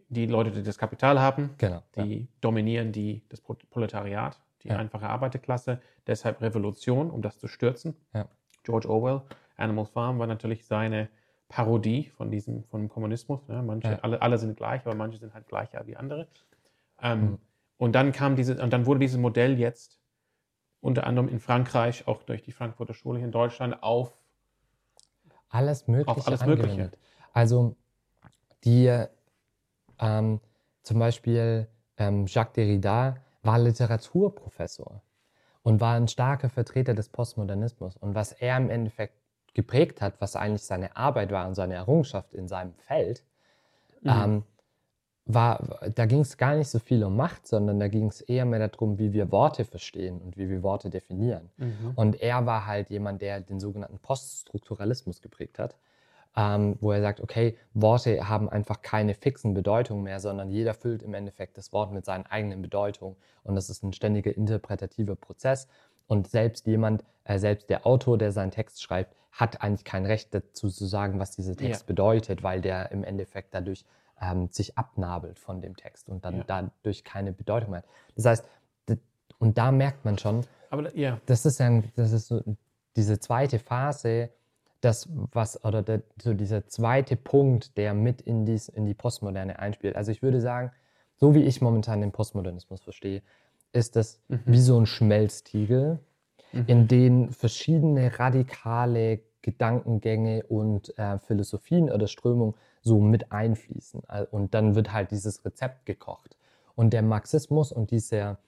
die Leute, die das Kapital haben, Genau. ja. die dominieren die, das Pro- Proletariat, die Ja. einfache Arbeiterklasse. Deshalb Revolution, um das zu stürzen. Ja. George Orwell, Animal Farm, war natürlich seine Parodie von diesem von Kommunismus. Ne? Manche, Ja. alle, alle sind gleich, aber manche sind halt gleicher wie andere. Ähm, Mhm. Und dann kam diese, und dann wurde dieses Modell jetzt unter anderem in Frankreich, auch durch die Frankfurter Schule hier in Deutschland, auf alles Mögliche Auf alles angewendet. Mögliche. Also die ähm, zum Beispiel ähm, Jacques Derrida war Literaturprofessor und war ein starker Vertreter des Postmodernismus. Und was er im Endeffekt geprägt hat, was eigentlich seine Arbeit war und seine Errungenschaft in seinem Feld, Mhm. ähm, war, da ging es gar nicht so viel um Macht, sondern da ging es eher mehr darum, wie wir Worte verstehen und wie wir Worte definieren. Mhm. Und er war halt jemand, der den sogenannten Poststrukturalismus geprägt hat, ähm, wo er sagt, okay, Worte haben einfach keine fixen Bedeutungen mehr, sondern jeder füllt im Endeffekt das Wort mit seinen eigenen Bedeutungen. Und das ist ein ständiger interpretativer Prozess. Und selbst jemand, äh, selbst der Autor, der seinen Text schreibt, hat eigentlich kein Recht dazu zu sagen, was dieser Text Ja. bedeutet, weil der im Endeffekt dadurch ähm, sich abnabelt von dem Text und dann Ja. dadurch keine Bedeutung mehr hat. Das heißt, und da merkt man schon, Aber ja, das ist ein, das ist so diese zweite Phase, das was oder der, so dieser zweite Punkt, der mit in, dies, in die Postmoderne einspielt. Also ich würde sagen, so wie ich momentan den Postmodernismus verstehe, ist das Mhm. wie so ein Schmelztiegel, Mhm. in den verschiedene radikale Gedankengänge und äh, Philosophien oder Strömungen so mit einfließen. Und dann wird halt dieses Rezept gekocht. Und der Marxismus und dieser,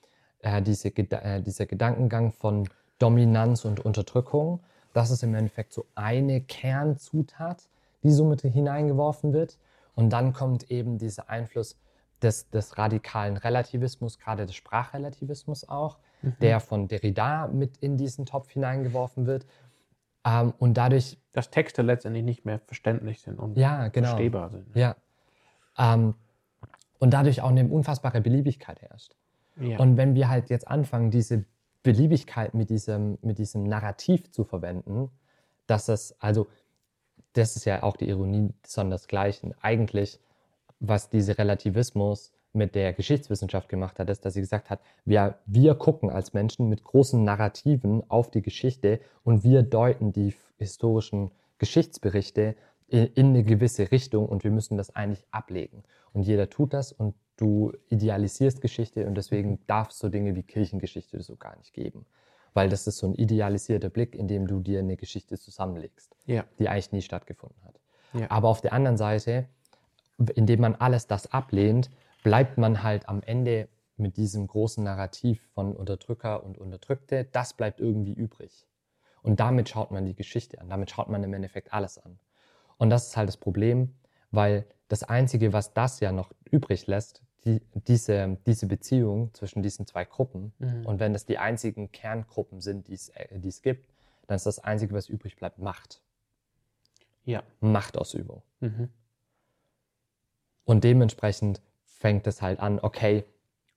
äh, diese, äh, dieser Gedankengang von Dominanz und Unterdrückung, das ist im Endeffekt so eine Kernzutat, die so mit hineingeworfen wird. Und dann kommt eben dieser Einfluss des, des radikalen Relativismus, gerade des Sprachrelativismus auch, Mhm. der von Derrida mit in diesen Topf hineingeworfen wird. Ähm, und dadurch, dass Texte letztendlich nicht mehr verständlich sind und ja, genau. verstehbar sind. Ja. Ähm, und dadurch auch eine unfassbare Beliebigkeit herrscht. Ja. Und wenn wir halt jetzt anfangen, diese Beliebigkeit mit diesem, mit diesem Narrativ zu verwenden, dass es, also, das ist ja auch die Ironie sondersgleichen. Eigentlich, was dieser Relativismus mit der Geschichtswissenschaft gemacht hat, ist, dass sie gesagt hat, wir, wir gucken als Menschen mit großen Narrativen auf die Geschichte und wir deuten die historischen Geschichtsberichte in, in eine gewisse Richtung und wir müssen das eigentlich ablegen. Und jeder tut das und du idealisierst Geschichte und deswegen darf es so Dinge wie Kirchengeschichte so gar nicht geben. Weil das ist so ein idealisierter Blick, in dem du dir eine Geschichte zusammenlegst, ja. die eigentlich nie stattgefunden hat. Ja. Aber auf der anderen Seite, indem man alles das ablehnt, bleibt man halt am Ende mit diesem großen Narrativ von Unterdrücker und Unterdrückte, das bleibt irgendwie übrig. Und damit schaut man die Geschichte an, damit schaut man im Endeffekt alles an. Und das ist halt das Problem, weil das Einzige, was das ja noch übrig lässt, die, diese, diese Beziehung zwischen diesen zwei Gruppen, Mhm. und wenn das die einzigen Kerngruppen sind, die es, äh, es gibt, dann ist das Einzige, was übrig bleibt, Macht. ja. Machtausübung. Mhm. Und dementsprechend fängt es halt an, okay,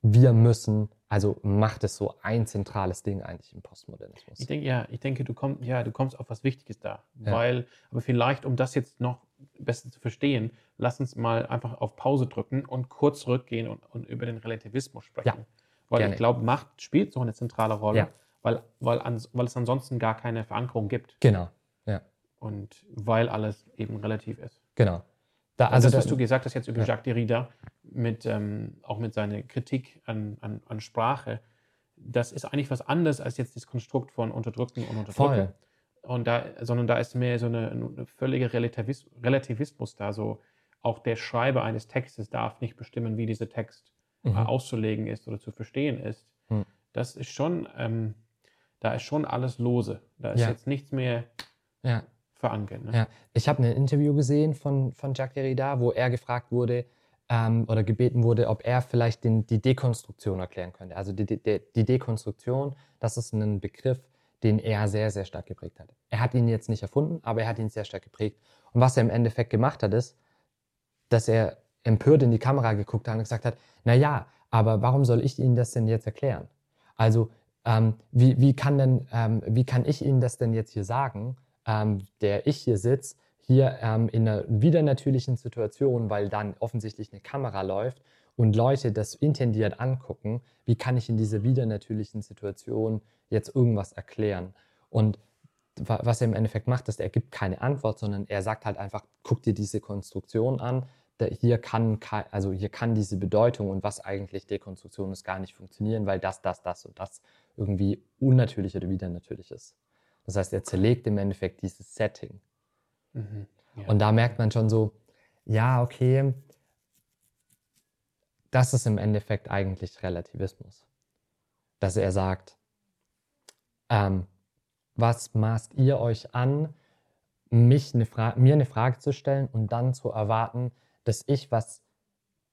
wir müssen, also macht es so ein zentrales Ding eigentlich im Postmodernismus. Ich denke, ja, ich denke, du kommst, ja, du kommst auf was Wichtiges da. Ja. Weil, aber vielleicht, um das jetzt noch besser zu verstehen, lass uns mal einfach auf Pause drücken und kurz zurückgehen und, und über den Relativismus sprechen. Ja, weil gerne. ich glaube, Macht spielt so eine zentrale Rolle, Ja. weil, weil, ans, weil es ansonsten gar keine Verankerung gibt Genau, ja, und weil alles eben relativ ist. genau. Da, Also das, was da, du gesagt hast jetzt über Ja. Jacques Derrida, mit, ähm, auch mit seiner Kritik an, an, an Sprache, das ist eigentlich was anderes als jetzt das Konstrukt von Unterdrückten und Unterdrücken. voll, Und da, sondern da ist mehr so eine, eine völlige Relativis Relativismus da. So auch der Schreiber eines Textes darf nicht bestimmen, wie dieser Text äh, mhm. auszulegen ist oder zu verstehen ist. Hm. Das ist schon, ähm, da ist schon alles lose. Da ist Ja. jetzt nichts mehr ja. verankert. Ne? Ja, ich habe ein Interview gesehen von, von Jacques Derrida, wo er gefragt wurde ähm, oder gebeten wurde, ob er vielleicht den, die Dekonstruktion erklären könnte. Also die, die, die Dekonstruktion, das ist ein Begriff, den er sehr, sehr stark geprägt hat. Er hat ihn jetzt nicht erfunden, aber er hat ihn sehr stark geprägt. Und was er im Endeffekt gemacht hat, ist, dass er empört in die Kamera geguckt hat und gesagt hat, na ja, aber warum soll ich Ihnen das denn jetzt erklären? Also ähm, wie, wie, kann denn, ähm, wie kann ich Ihnen das denn jetzt hier sagen, ähm, der ich hier sitze, hier ähm, in einer wieder natürlichen Situation, weil dann offensichtlich eine Kamera läuft und Leute das intendiert angucken, wie kann ich in dieser wieder natürlichen Situation jetzt irgendwas erklären? Und was er im Endeffekt macht, ist, er gibt keine Antwort, sondern er sagt halt einfach, guck dir diese Konstruktion an, hier kann, also hier kann diese Bedeutung und was eigentlich Dekonstruktion ist gar nicht funktionieren, weil das, das, das und das irgendwie unnatürlich oder wieder natürlich ist. Das heißt, er zerlegt im Endeffekt dieses Setting. Mhm, ja. Und da merkt man schon so, ja, okay, das ist im Endeffekt eigentlich Relativismus. Dass er sagt, ähm, was maßt ihr euch an, mich eine mir eine Frage zu stellen und dann zu erwarten, dass ich was,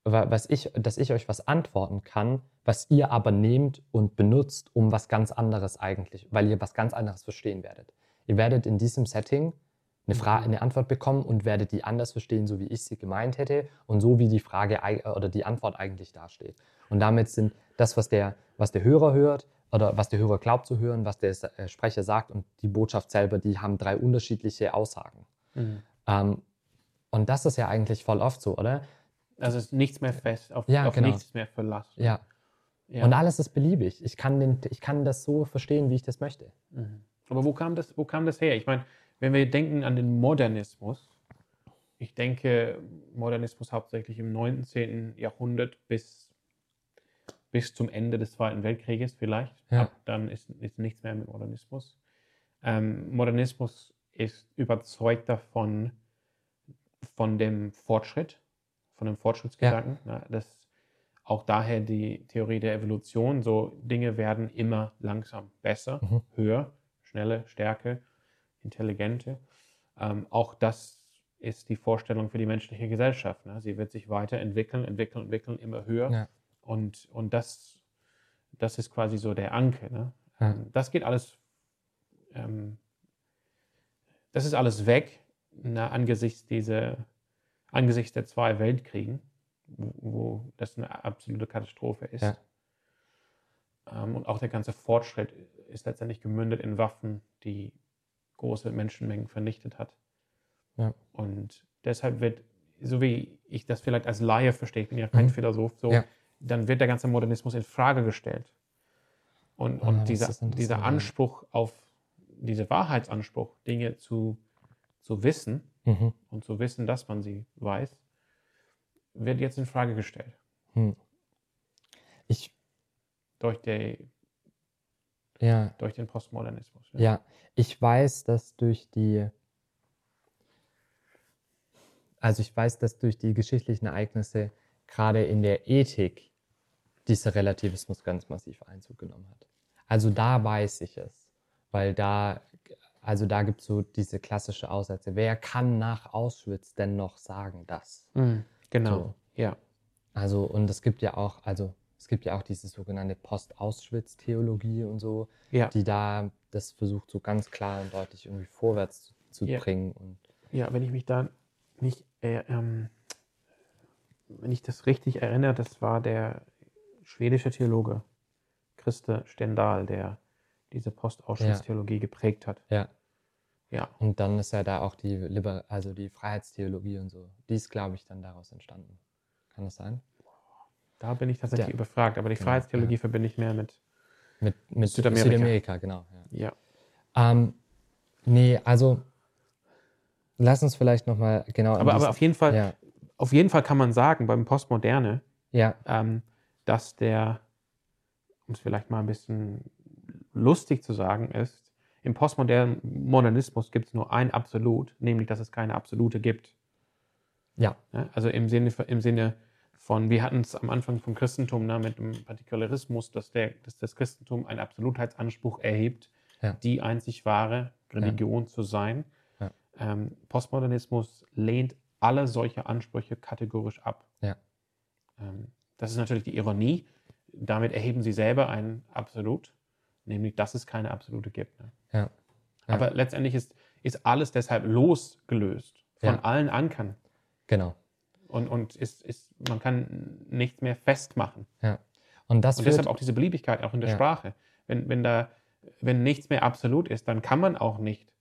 was ich, dass ich euch was antworten kann, was ihr aber nehmt und benutzt, um was ganz anderes eigentlich, weil ihr was ganz anderes verstehen werdet. Ihr werdet in diesem Setting eine, Frage, mhm. eine Antwort bekommen und werdet die anders verstehen, so wie ich sie gemeint hätte und so wie die Frage oder die Antwort eigentlich dasteht. Und damit sind das, was der, was der Hörer hört oder was der Hörer glaubt zu hören, was der äh, Sprecher sagt und die Botschaft selber, die haben drei unterschiedliche Aussagen. Mhm. Ähm, und das ist ja eigentlich voll oft so, oder? Also ist nichts mehr fest, auf, ja, auf genau. nichts mehr verlassen. Ja. ja. Und alles ist beliebig. Ich kann, den, ich kann das so verstehen, wie ich das möchte. Mhm. Aber wo kam, das, wo kam das her? Ich meine, wenn wir denken an den Modernismus, ich denke, Modernismus hauptsächlich im 19. Jahrhundert bis, bis zum Ende des Zweiten Weltkrieges vielleicht. Ja. Ab dann ist, ist nichts mehr mit Modernismus. Ähm, Modernismus ist überzeugt davon, von dem Fortschritt, von dem Fortschrittsgedanken. Ja. Das auch daher die Theorie der Evolution. So Dinge werden immer langsam besser, mhm. höher, schneller, stärker, intelligente. Ähm, auch das ist die Vorstellung für die menschliche Gesellschaft. Ne? Sie wird sich weiterentwickeln, entwickeln, entwickeln, immer höher. Ja. Und, und das, das ist quasi so der Anke. Ne? Ähm, das geht alles, ähm, das ist alles weg, na, angesichts, dieser, angesichts der zwei Weltkriegen, wo, wo das eine absolute Katastrophe ist. Ja. Ähm, und auch der ganze Fortschritt ist letztendlich gemündet in Waffen, die große Menschenmengen vernichtet hat. Ja. Und deshalb wird, so wie ich das vielleicht als Laie verstehe, ich bin ja kein mhm. Philosoph, so, ja. dann wird der ganze Modernismus in Frage gestellt. Und, und ah, dieser, dieser Anspruch auf, dieser Wahrheitsanspruch, Dinge zu zu wissen mhm. und zu wissen, dass man sie weiß, wird jetzt in Frage gestellt. Hm. Ich durch, die, ja. durch den Postmodernismus. Ja. ja, ich weiß, dass durch die also ich weiß, dass durch die geschichtlichen Ereignisse gerade in der Ethik dieser Relativismus ganz massiv Einzug genommen hat. Also da weiß ich es, weil da also da gibt es so diese klassische Aussätze. Wer kann nach Auschwitz denn noch sagen das? Mhm, genau, so. ja. Also und es gibt ja auch, also es gibt ja auch diese sogenannte Post-Auschwitz-Theologie und so, ja. die da das versucht so ganz klar und deutlich irgendwie vorwärts zu, zu ja. bringen. Und ja, wenn ich mich da nicht, äh, ähm, wenn ich das richtig erinnere, das war der schwedische Theologe Christe Stendal, der diese Postausschlusstheologie ja. geprägt hat. Ja. Ja. Und dann ist ja da auch die Liber also die Freiheitstheologie und so. Die ist, glaube ich, dann daraus entstanden. Kann das sein? Da bin ich tatsächlich ja. überfragt, aber die genau, Freiheitstheologie ja. verbinde ich mehr mit, mit, mit Südamerika. Südamerika. genau. Ja. ja. Ähm, nee, also lass uns vielleicht nochmal genau. Aber, aber auf jeden Fall, auf jeden Fall kann man sagen, beim Postmoderne, ähm, dass der, um es vielleicht mal ein bisschen lustig zu sagen ist, im postmodernen Modernismus gibt es nur ein Absolut, nämlich dass es keine Absolute gibt. Ja. Also im Sinne, im Sinne von, wir hatten es am Anfang vom Christentum ne, mit dem Partikularismus, dass, der, dass das Christentum einen Absolutheitsanspruch erhebt, ja. die einzig wahre Religion ja. zu sein. Ja. Ähm, Postmodernismus lehnt alle solche Ansprüche kategorisch ab. Ähm, das ist natürlich die Ironie. Damit erheben sie selber ein Absolut nämlich dass es keine absolute gibt. Ne? Aber letztendlich ist, ist alles deshalb losgelöst von allen Ankern. Genau. Und, und ist, ist, man kann nichts mehr festmachen. Ja. Und, das und deshalb auch diese Beliebigkeit, auch in der ja. Sprache. Wenn, wenn da, wenn nichts mehr absolut ist, dann kann man auch nicht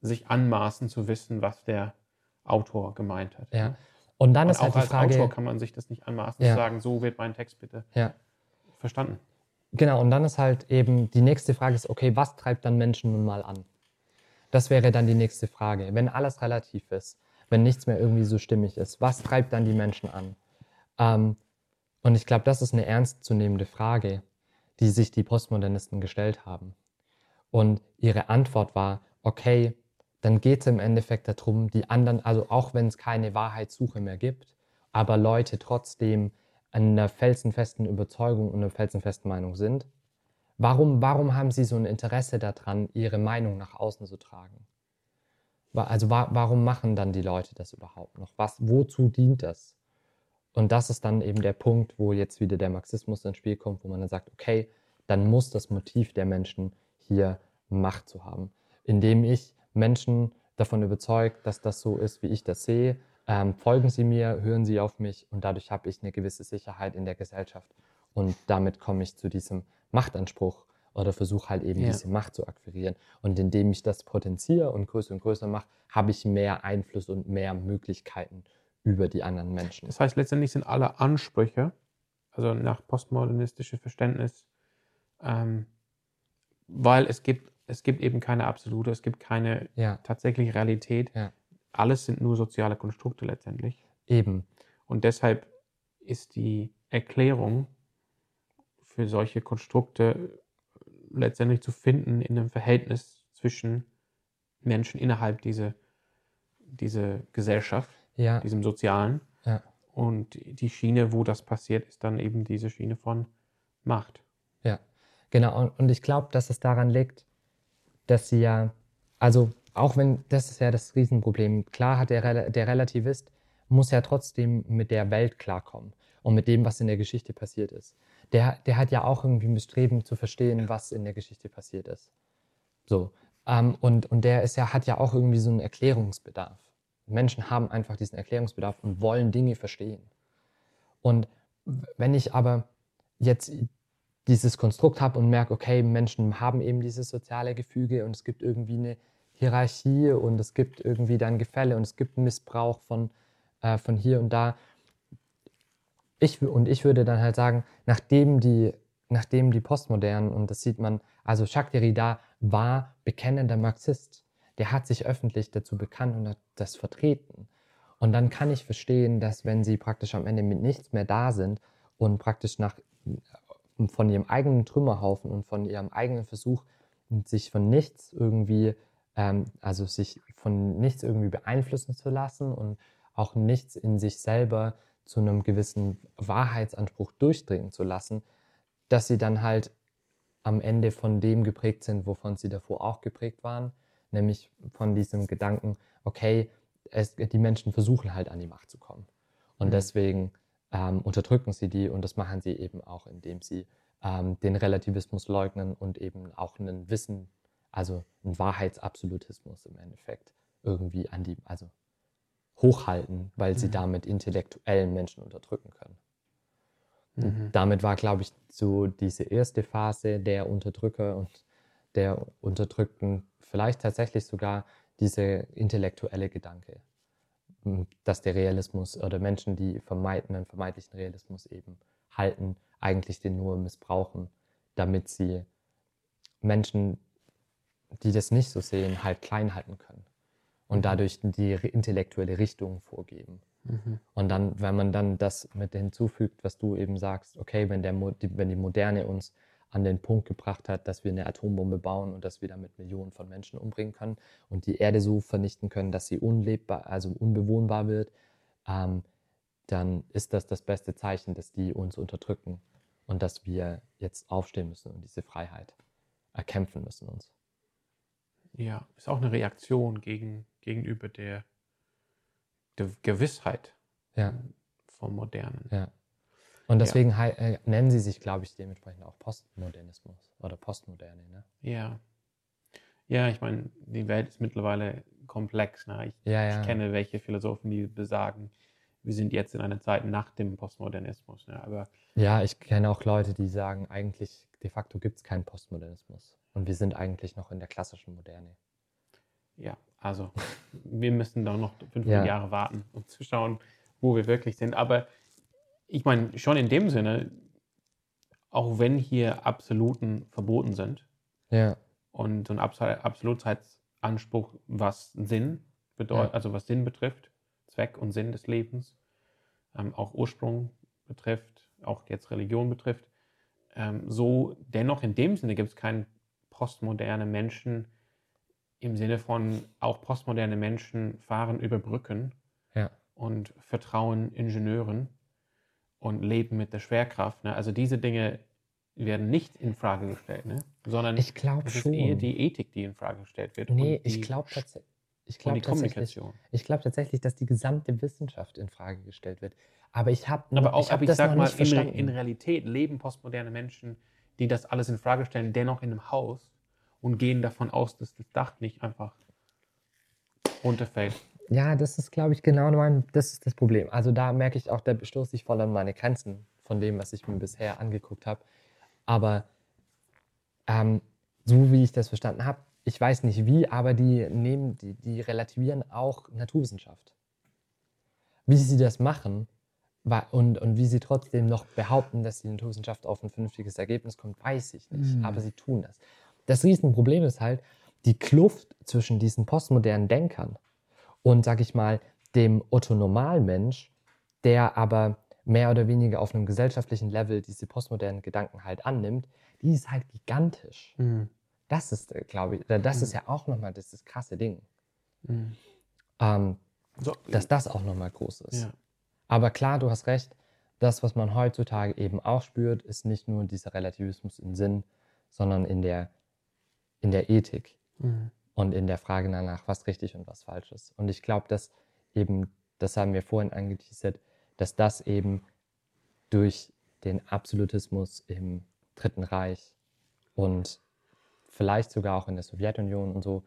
sich anmaßen zu wissen, was der Autor gemeint hat. Ja. Und dann Und ist halt auch die als Frage. Autor kann man sich das nicht anmaßen Ja. zu sagen, so wird mein Text bitte ja. verstanden. Genau, und dann ist halt eben die nächste Frage ist, okay, was treibt dann Menschen nun mal an? Das wäre dann die nächste Frage. Wenn alles relativ ist, wenn nichts mehr irgendwie so stimmig ist, was treibt dann die Menschen an? Ähm, und ich glaube, das ist eine ernstzunehmende Frage, die sich die Postmodernisten gestellt haben. Und ihre Antwort war, okay, dann geht es im Endeffekt darum, die anderen, also auch wenn es keine Wahrheitssuche mehr gibt, aber Leute trotzdem an einer felsenfesten Überzeugung und einer felsenfesten Meinung sind, warum, warum haben sie so ein Interesse daran, ihre Meinung nach außen zu tragen? Also wa warum machen dann die Leute das überhaupt noch? Was, wozu dient das? Und das ist dann eben der Punkt, wo jetzt wieder der Marxismus ins Spiel kommt, wo man dann sagt, okay, dann muss das Motiv der Menschen hier Macht zu haben, indem ich Menschen davon überzeuge, dass das so ist, wie ich das sehe. Ähm, folgen Sie mir, hören Sie auf mich und dadurch habe ich eine gewisse Sicherheit in der Gesellschaft und damit komme ich zu diesem Machtanspruch oder versuche halt eben Ja. diese Macht zu akquirieren. Und indem ich das potenziere und größer und größer mache, habe ich mehr Einfluss und mehr Möglichkeiten über die anderen Menschen. Das heißt, letztendlich sind alle Ansprüche, also nach postmodernistischem Verständnis, ähm, weil es gibt, es gibt eben keine absolute, es gibt keine Ja, tatsächliche Realität. Ja. Alles sind nur soziale Konstrukte letztendlich. eben. Und deshalb ist die Erklärung für solche Konstrukte letztendlich zu finden in einem Verhältnis zwischen Menschen innerhalb dieser diese Gesellschaft, Ja, diesem Sozialen. Ja. Und die Schiene, wo das passiert, ist dann eben diese Schiene von Macht. Genau, und, und ich glaube, dass es daran liegt, dass sie ja, also auch wenn, das ist ja das Riesenproblem, klar hat der, der Relativist, muss ja trotzdem mit der Welt klarkommen und mit dem, was in der Geschichte passiert ist. Der, der hat ja auch irgendwie ein Bestreben zu verstehen, was in der Geschichte passiert ist. So. Ähm, und, und der ist ja, hat ja auch irgendwie so einen Erklärungsbedarf. Menschen haben einfach diesen Erklärungsbedarf und wollen Dinge verstehen. Und wenn ich aber jetzt dieses Konstrukt habe und merke, okay, Menschen haben eben dieses soziale Gefüge und es gibt irgendwie eine Hierarchie und es gibt irgendwie dann Gefälle und es gibt Missbrauch von, äh, von hier und da. Ich, und ich würde dann halt sagen, nachdem die, nachdem die Postmodernen, und das sieht man, also Jacques Derrida war bekennender Marxist. Der hat sich öffentlich dazu bekannt und hat das vertreten. Und dann kann ich verstehen, dass wenn sie praktisch am Ende mit nichts mehr da sind und praktisch nach von ihrem eigenen Trümmerhaufen und von ihrem eigenen Versuch, sich von nichts irgendwie, ähm, also sich von nichts irgendwie beeinflussen zu lassen und auch nichts in sich selber zu einem gewissen Wahrheitsanspruch durchdringen zu lassen, dass sie dann halt am Ende von dem geprägt sind, wovon sie davor auch geprägt waren, nämlich von diesem Gedanken, okay, es, die Menschen versuchen halt an die Macht zu kommen. Und Mhm. deswegen ähm, unterdrücken sie die und das machen sie eben auch, indem sie ähm, den Relativismus leugnen und eben auch einen Wissen, also einen Wahrheitsabsolutismus im Endeffekt irgendwie an die, also hochhalten, weil sie Mhm. damit intellektuellen Menschen unterdrücken können. Mhm. damit war, glaube ich, so diese erste Phase der Unterdrücker und der Unterdrückten vielleicht tatsächlich sogar diese intellektuelle Gedanke, dass der Realismus oder Menschen, die vermeiden, einen vermeintlichen Realismus eben halten, eigentlich den nur missbrauchen, damit sie Menschen, die das nicht so sehen, halt klein halten können und Mhm. dadurch die intellektuelle Richtung vorgeben. Mhm. Und dann, wenn man dann das mit hinzufügt, was du eben sagst, okay, wenn, der, wenn die Moderne uns an den Punkt gebracht hat, dass wir eine Atombombe bauen und dass wir damit Millionen von Menschen umbringen können und die Erde so vernichten können, dass sie unlebbar, also unbewohnbar wird, ähm, dann ist das das beste Zeichen, dass die uns unterdrücken und dass wir jetzt aufstehen müssen und diese Freiheit erkämpfen müssen uns. Ja, ist auch eine Reaktion gegen, gegenüber der, der Gewissheit Ja. vom Modernen. Ja. Und deswegen hei- äh, nennen sie sich, glaube ich, dementsprechend auch Postmodernismus oder Postmoderne. Ne? Ja. Ja, ich meine, die Welt ist mittlerweile komplex. Ne? Ich, Ja, ja. ich kenne welche Philosophen, die besagen, wir sind jetzt in einer Zeit nach dem Postmodernismus. Ne? Aber Ja, ich kenne auch Leute, die sagen, eigentlich de facto gibt es keinen Postmodernismus. Und wir sind eigentlich noch in der klassischen Moderne. Ja, also wir müssen da noch 500 Ja. Jahre warten, um zu schauen, wo wir wirklich sind. Aber ich meine, schon in dem Sinne, auch wenn hier Absoluten verboten sind Ja, und so ein Abs Absolutheitsanspruch, was Sinn bedeutet, Ja. also was Sinn betrifft, Zweck und Sinn des Lebens, ähm, auch Ursprung betrifft, auch jetzt Religion betrifft, ähm, so dennoch in dem Sinne gibt es keinen postmoderne Menschen im Sinne von auch postmoderne Menschen fahren über Brücken ja. und vertrauen Ingenieuren und leben mit der Schwerkraft. Ne? Also diese Dinge werden nicht in Frage gestellt, ne? sondern Ich glaube schon. eher die Ethik, die in Frage gestellt wird. nee, ich glaube tatsächlich. Ich glaube tatsächlich, ich glaube tatsächlich, dass die gesamte Wissenschaft in Frage gestellt wird. Aber ich habe Aber auch, ich hab aber ich das sag noch mal, in, in Realität leben postmoderne Menschen, die das alles in Frage stellen, dennoch in einem Haus und gehen davon aus, dass das Dach nicht einfach runterfällt. Ja, das ist, glaube ich, genau mein, das ist das Problem. Also da merke ich auch, da stoße ich voll an meine Grenzen von dem, was ich mir bisher angeguckt habe. Aber ähm, so wie ich das verstanden habe, ich weiß nicht wie, aber die nehmen, die, die relativieren auch Naturwissenschaft. Wie sie das machen und, und wie sie trotzdem noch behaupten, dass die Naturwissenschaft auf ein vernünftiges Ergebnis kommt, weiß ich nicht. Mhm. Aber sie tun das. Das Riesenproblem ist halt die Kluft zwischen diesen postmodernen Denkern und, sag ich mal, dem Otto-Normalmensch, der aber mehr oder weniger auf einem gesellschaftlichen Level diese postmodernen Gedanken halt annimmt, die ist halt gigantisch. Das ist, glaube ich, das ist ja auch nochmal das, das krasse Ding, ähm, So, dass das auch nochmal groß ist. ja. Aber klar, du hast recht, das, was man heutzutage eben auch spürt, ist nicht nur dieser Relativismus im Sinn, sondern in der, in der Ethik Mhm. und in der Frage danach, was richtig und was falsch ist. Und ich glaube, dass eben, das haben wir vorhin angeteasert, dass das eben durch den Absolutismus im Dritten Reich und vielleicht sogar auch in der Sowjetunion und so,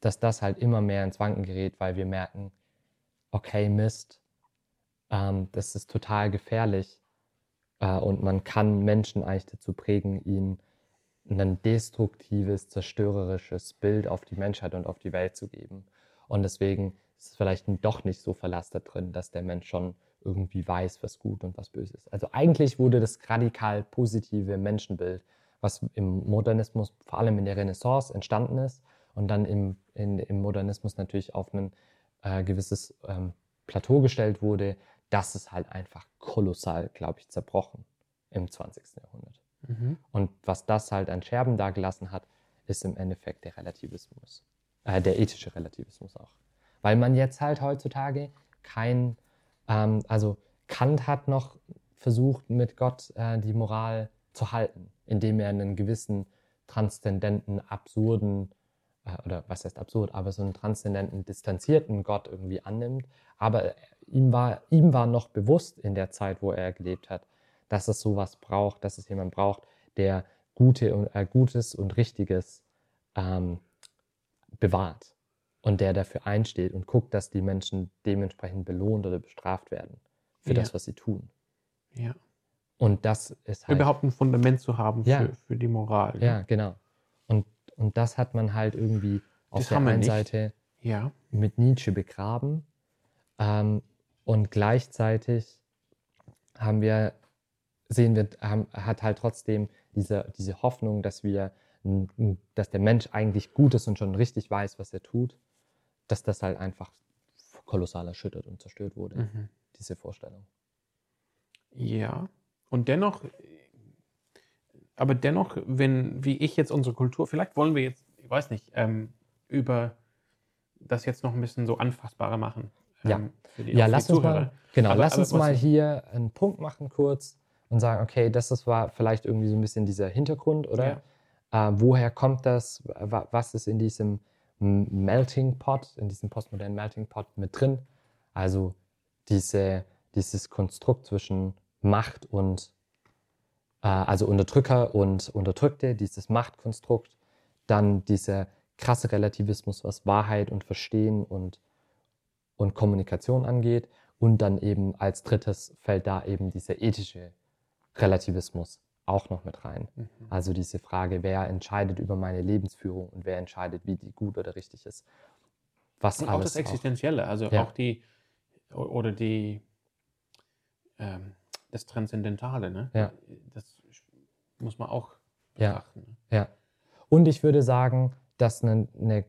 dass das halt immer mehr ins Wanken gerät, weil wir merken, okay, Mist, ähm, das ist total gefährlich äh, und man kann Menschen eigentlich dazu prägen, ihnen ein destruktives, zerstörerisches Bild auf die Menschheit und auf die Welt zu geben. Und deswegen ist es vielleicht doch nicht so verlastet drin, dass der Mensch schon irgendwie weiß, was gut und was böse ist. Also eigentlich wurde das radikal positive Menschenbild, was im Modernismus, vor allem in der Renaissance, entstanden ist und dann im, in, im Modernismus natürlich auf ein äh, gewisses ähm, Plateau gestellt wurde, das ist halt einfach kolossal, glaube ich, zerbrochen im 20. Jahrhundert. Mhm. Und was das halt an Scherben dagelassen hat, ist im Endeffekt der Relativismus. Äh, der ethische Relativismus auch. Weil man jetzt halt heutzutage kein, ähm, also Kant hat noch versucht, mit Gott äh, die Moral zu halten, indem er einen gewissen transzendenten, absurden, äh, oder was heißt absurd, aber so einen transzendenten, distanzierten Gott irgendwie annimmt. Aber ihm war, ihm war noch bewusst in der Zeit, wo er gelebt hat, dass es sowas braucht, dass es jemand braucht, der Gute und, äh, Gutes und Richtiges ähm, bewahrt und der dafür einsteht und guckt, dass die Menschen dementsprechend belohnt oder bestraft werden für Ja. das, was sie tun. Ja. Und das ist halt. Überhaupt ein Fundament zu haben Ja. für, für die Moral. Ja, genau. Und, und das hat man halt irgendwie auf Das der einen nicht. Seite Ja. mit Nietzsche begraben ähm, und gleichzeitig haben wir, sehen wir, haben, hat halt trotzdem diese, diese Hoffnung, dass wir, dass der Mensch eigentlich gut ist und schon richtig weiß, was er tut, dass das halt einfach kolossal erschüttert und zerstört wurde, Mhm. diese Vorstellung. Ja. Und dennoch, aber dennoch, wenn, wie ich jetzt unsere Kultur, vielleicht wollen wir jetzt, ich weiß nicht, ähm, über das jetzt noch ein bisschen so anfassbarer machen. Ja. ähm, Für die, Ja, lass uns Zuhörer. mal, genau, Aber- lass aber uns mal hier einen Punkt machen kurz und sagen, okay, das ist, war vielleicht irgendwie so ein bisschen dieser Hintergrund, oder? Äh, woher kommt das? Wa- Was ist in diesem Melting Pot, in diesem postmodernen Melting Pot mit drin? Also diese, dieses Konstrukt zwischen Macht und, äh, also Unterdrücker und Unterdrückte, dieses Machtkonstrukt, dann dieser krasse Relativismus, was Wahrheit und Verstehen und, und Kommunikation angeht. Und dann eben als drittes fällt da eben dieser ethische Relativismus auch noch mit rein. Mhm. Also diese Frage, wer entscheidet über meine Lebensführung und wer entscheidet, wie die gut oder richtig ist. Was Und auch das Existenzielle, also Ja. auch die oder die ähm, das Transzendentale, ne? Ja. Das muss man auch Ja. betrachten. Ne? Ja. Und ich würde sagen, dass eine, eine,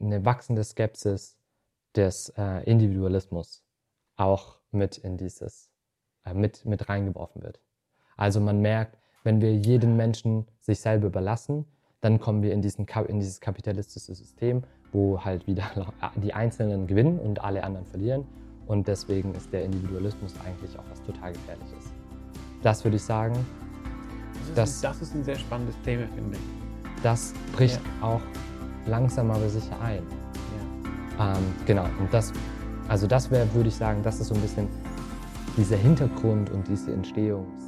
eine wachsende Skepsis des äh, Individualismus auch mit in dieses, äh, mit, mit reingeworfen wird. Also man merkt, wenn wir jeden Menschen sich selber überlassen, dann kommen wir in, diesen, in dieses kapitalistische System, wo halt wieder die Einzelnen gewinnen und alle anderen verlieren. Und deswegen ist der Individualismus eigentlich auch was total Gefährliches. Das würde ich sagen, Das ist, Das- ein, das ist ein sehr spannendes Thema, finde ich. das bricht auch langsam aber sicher ein. Ja. Ähm, genau, und das, also das wäre, würde ich sagen, das ist so ein bisschen dieser Hintergrund und diese Entstehungs,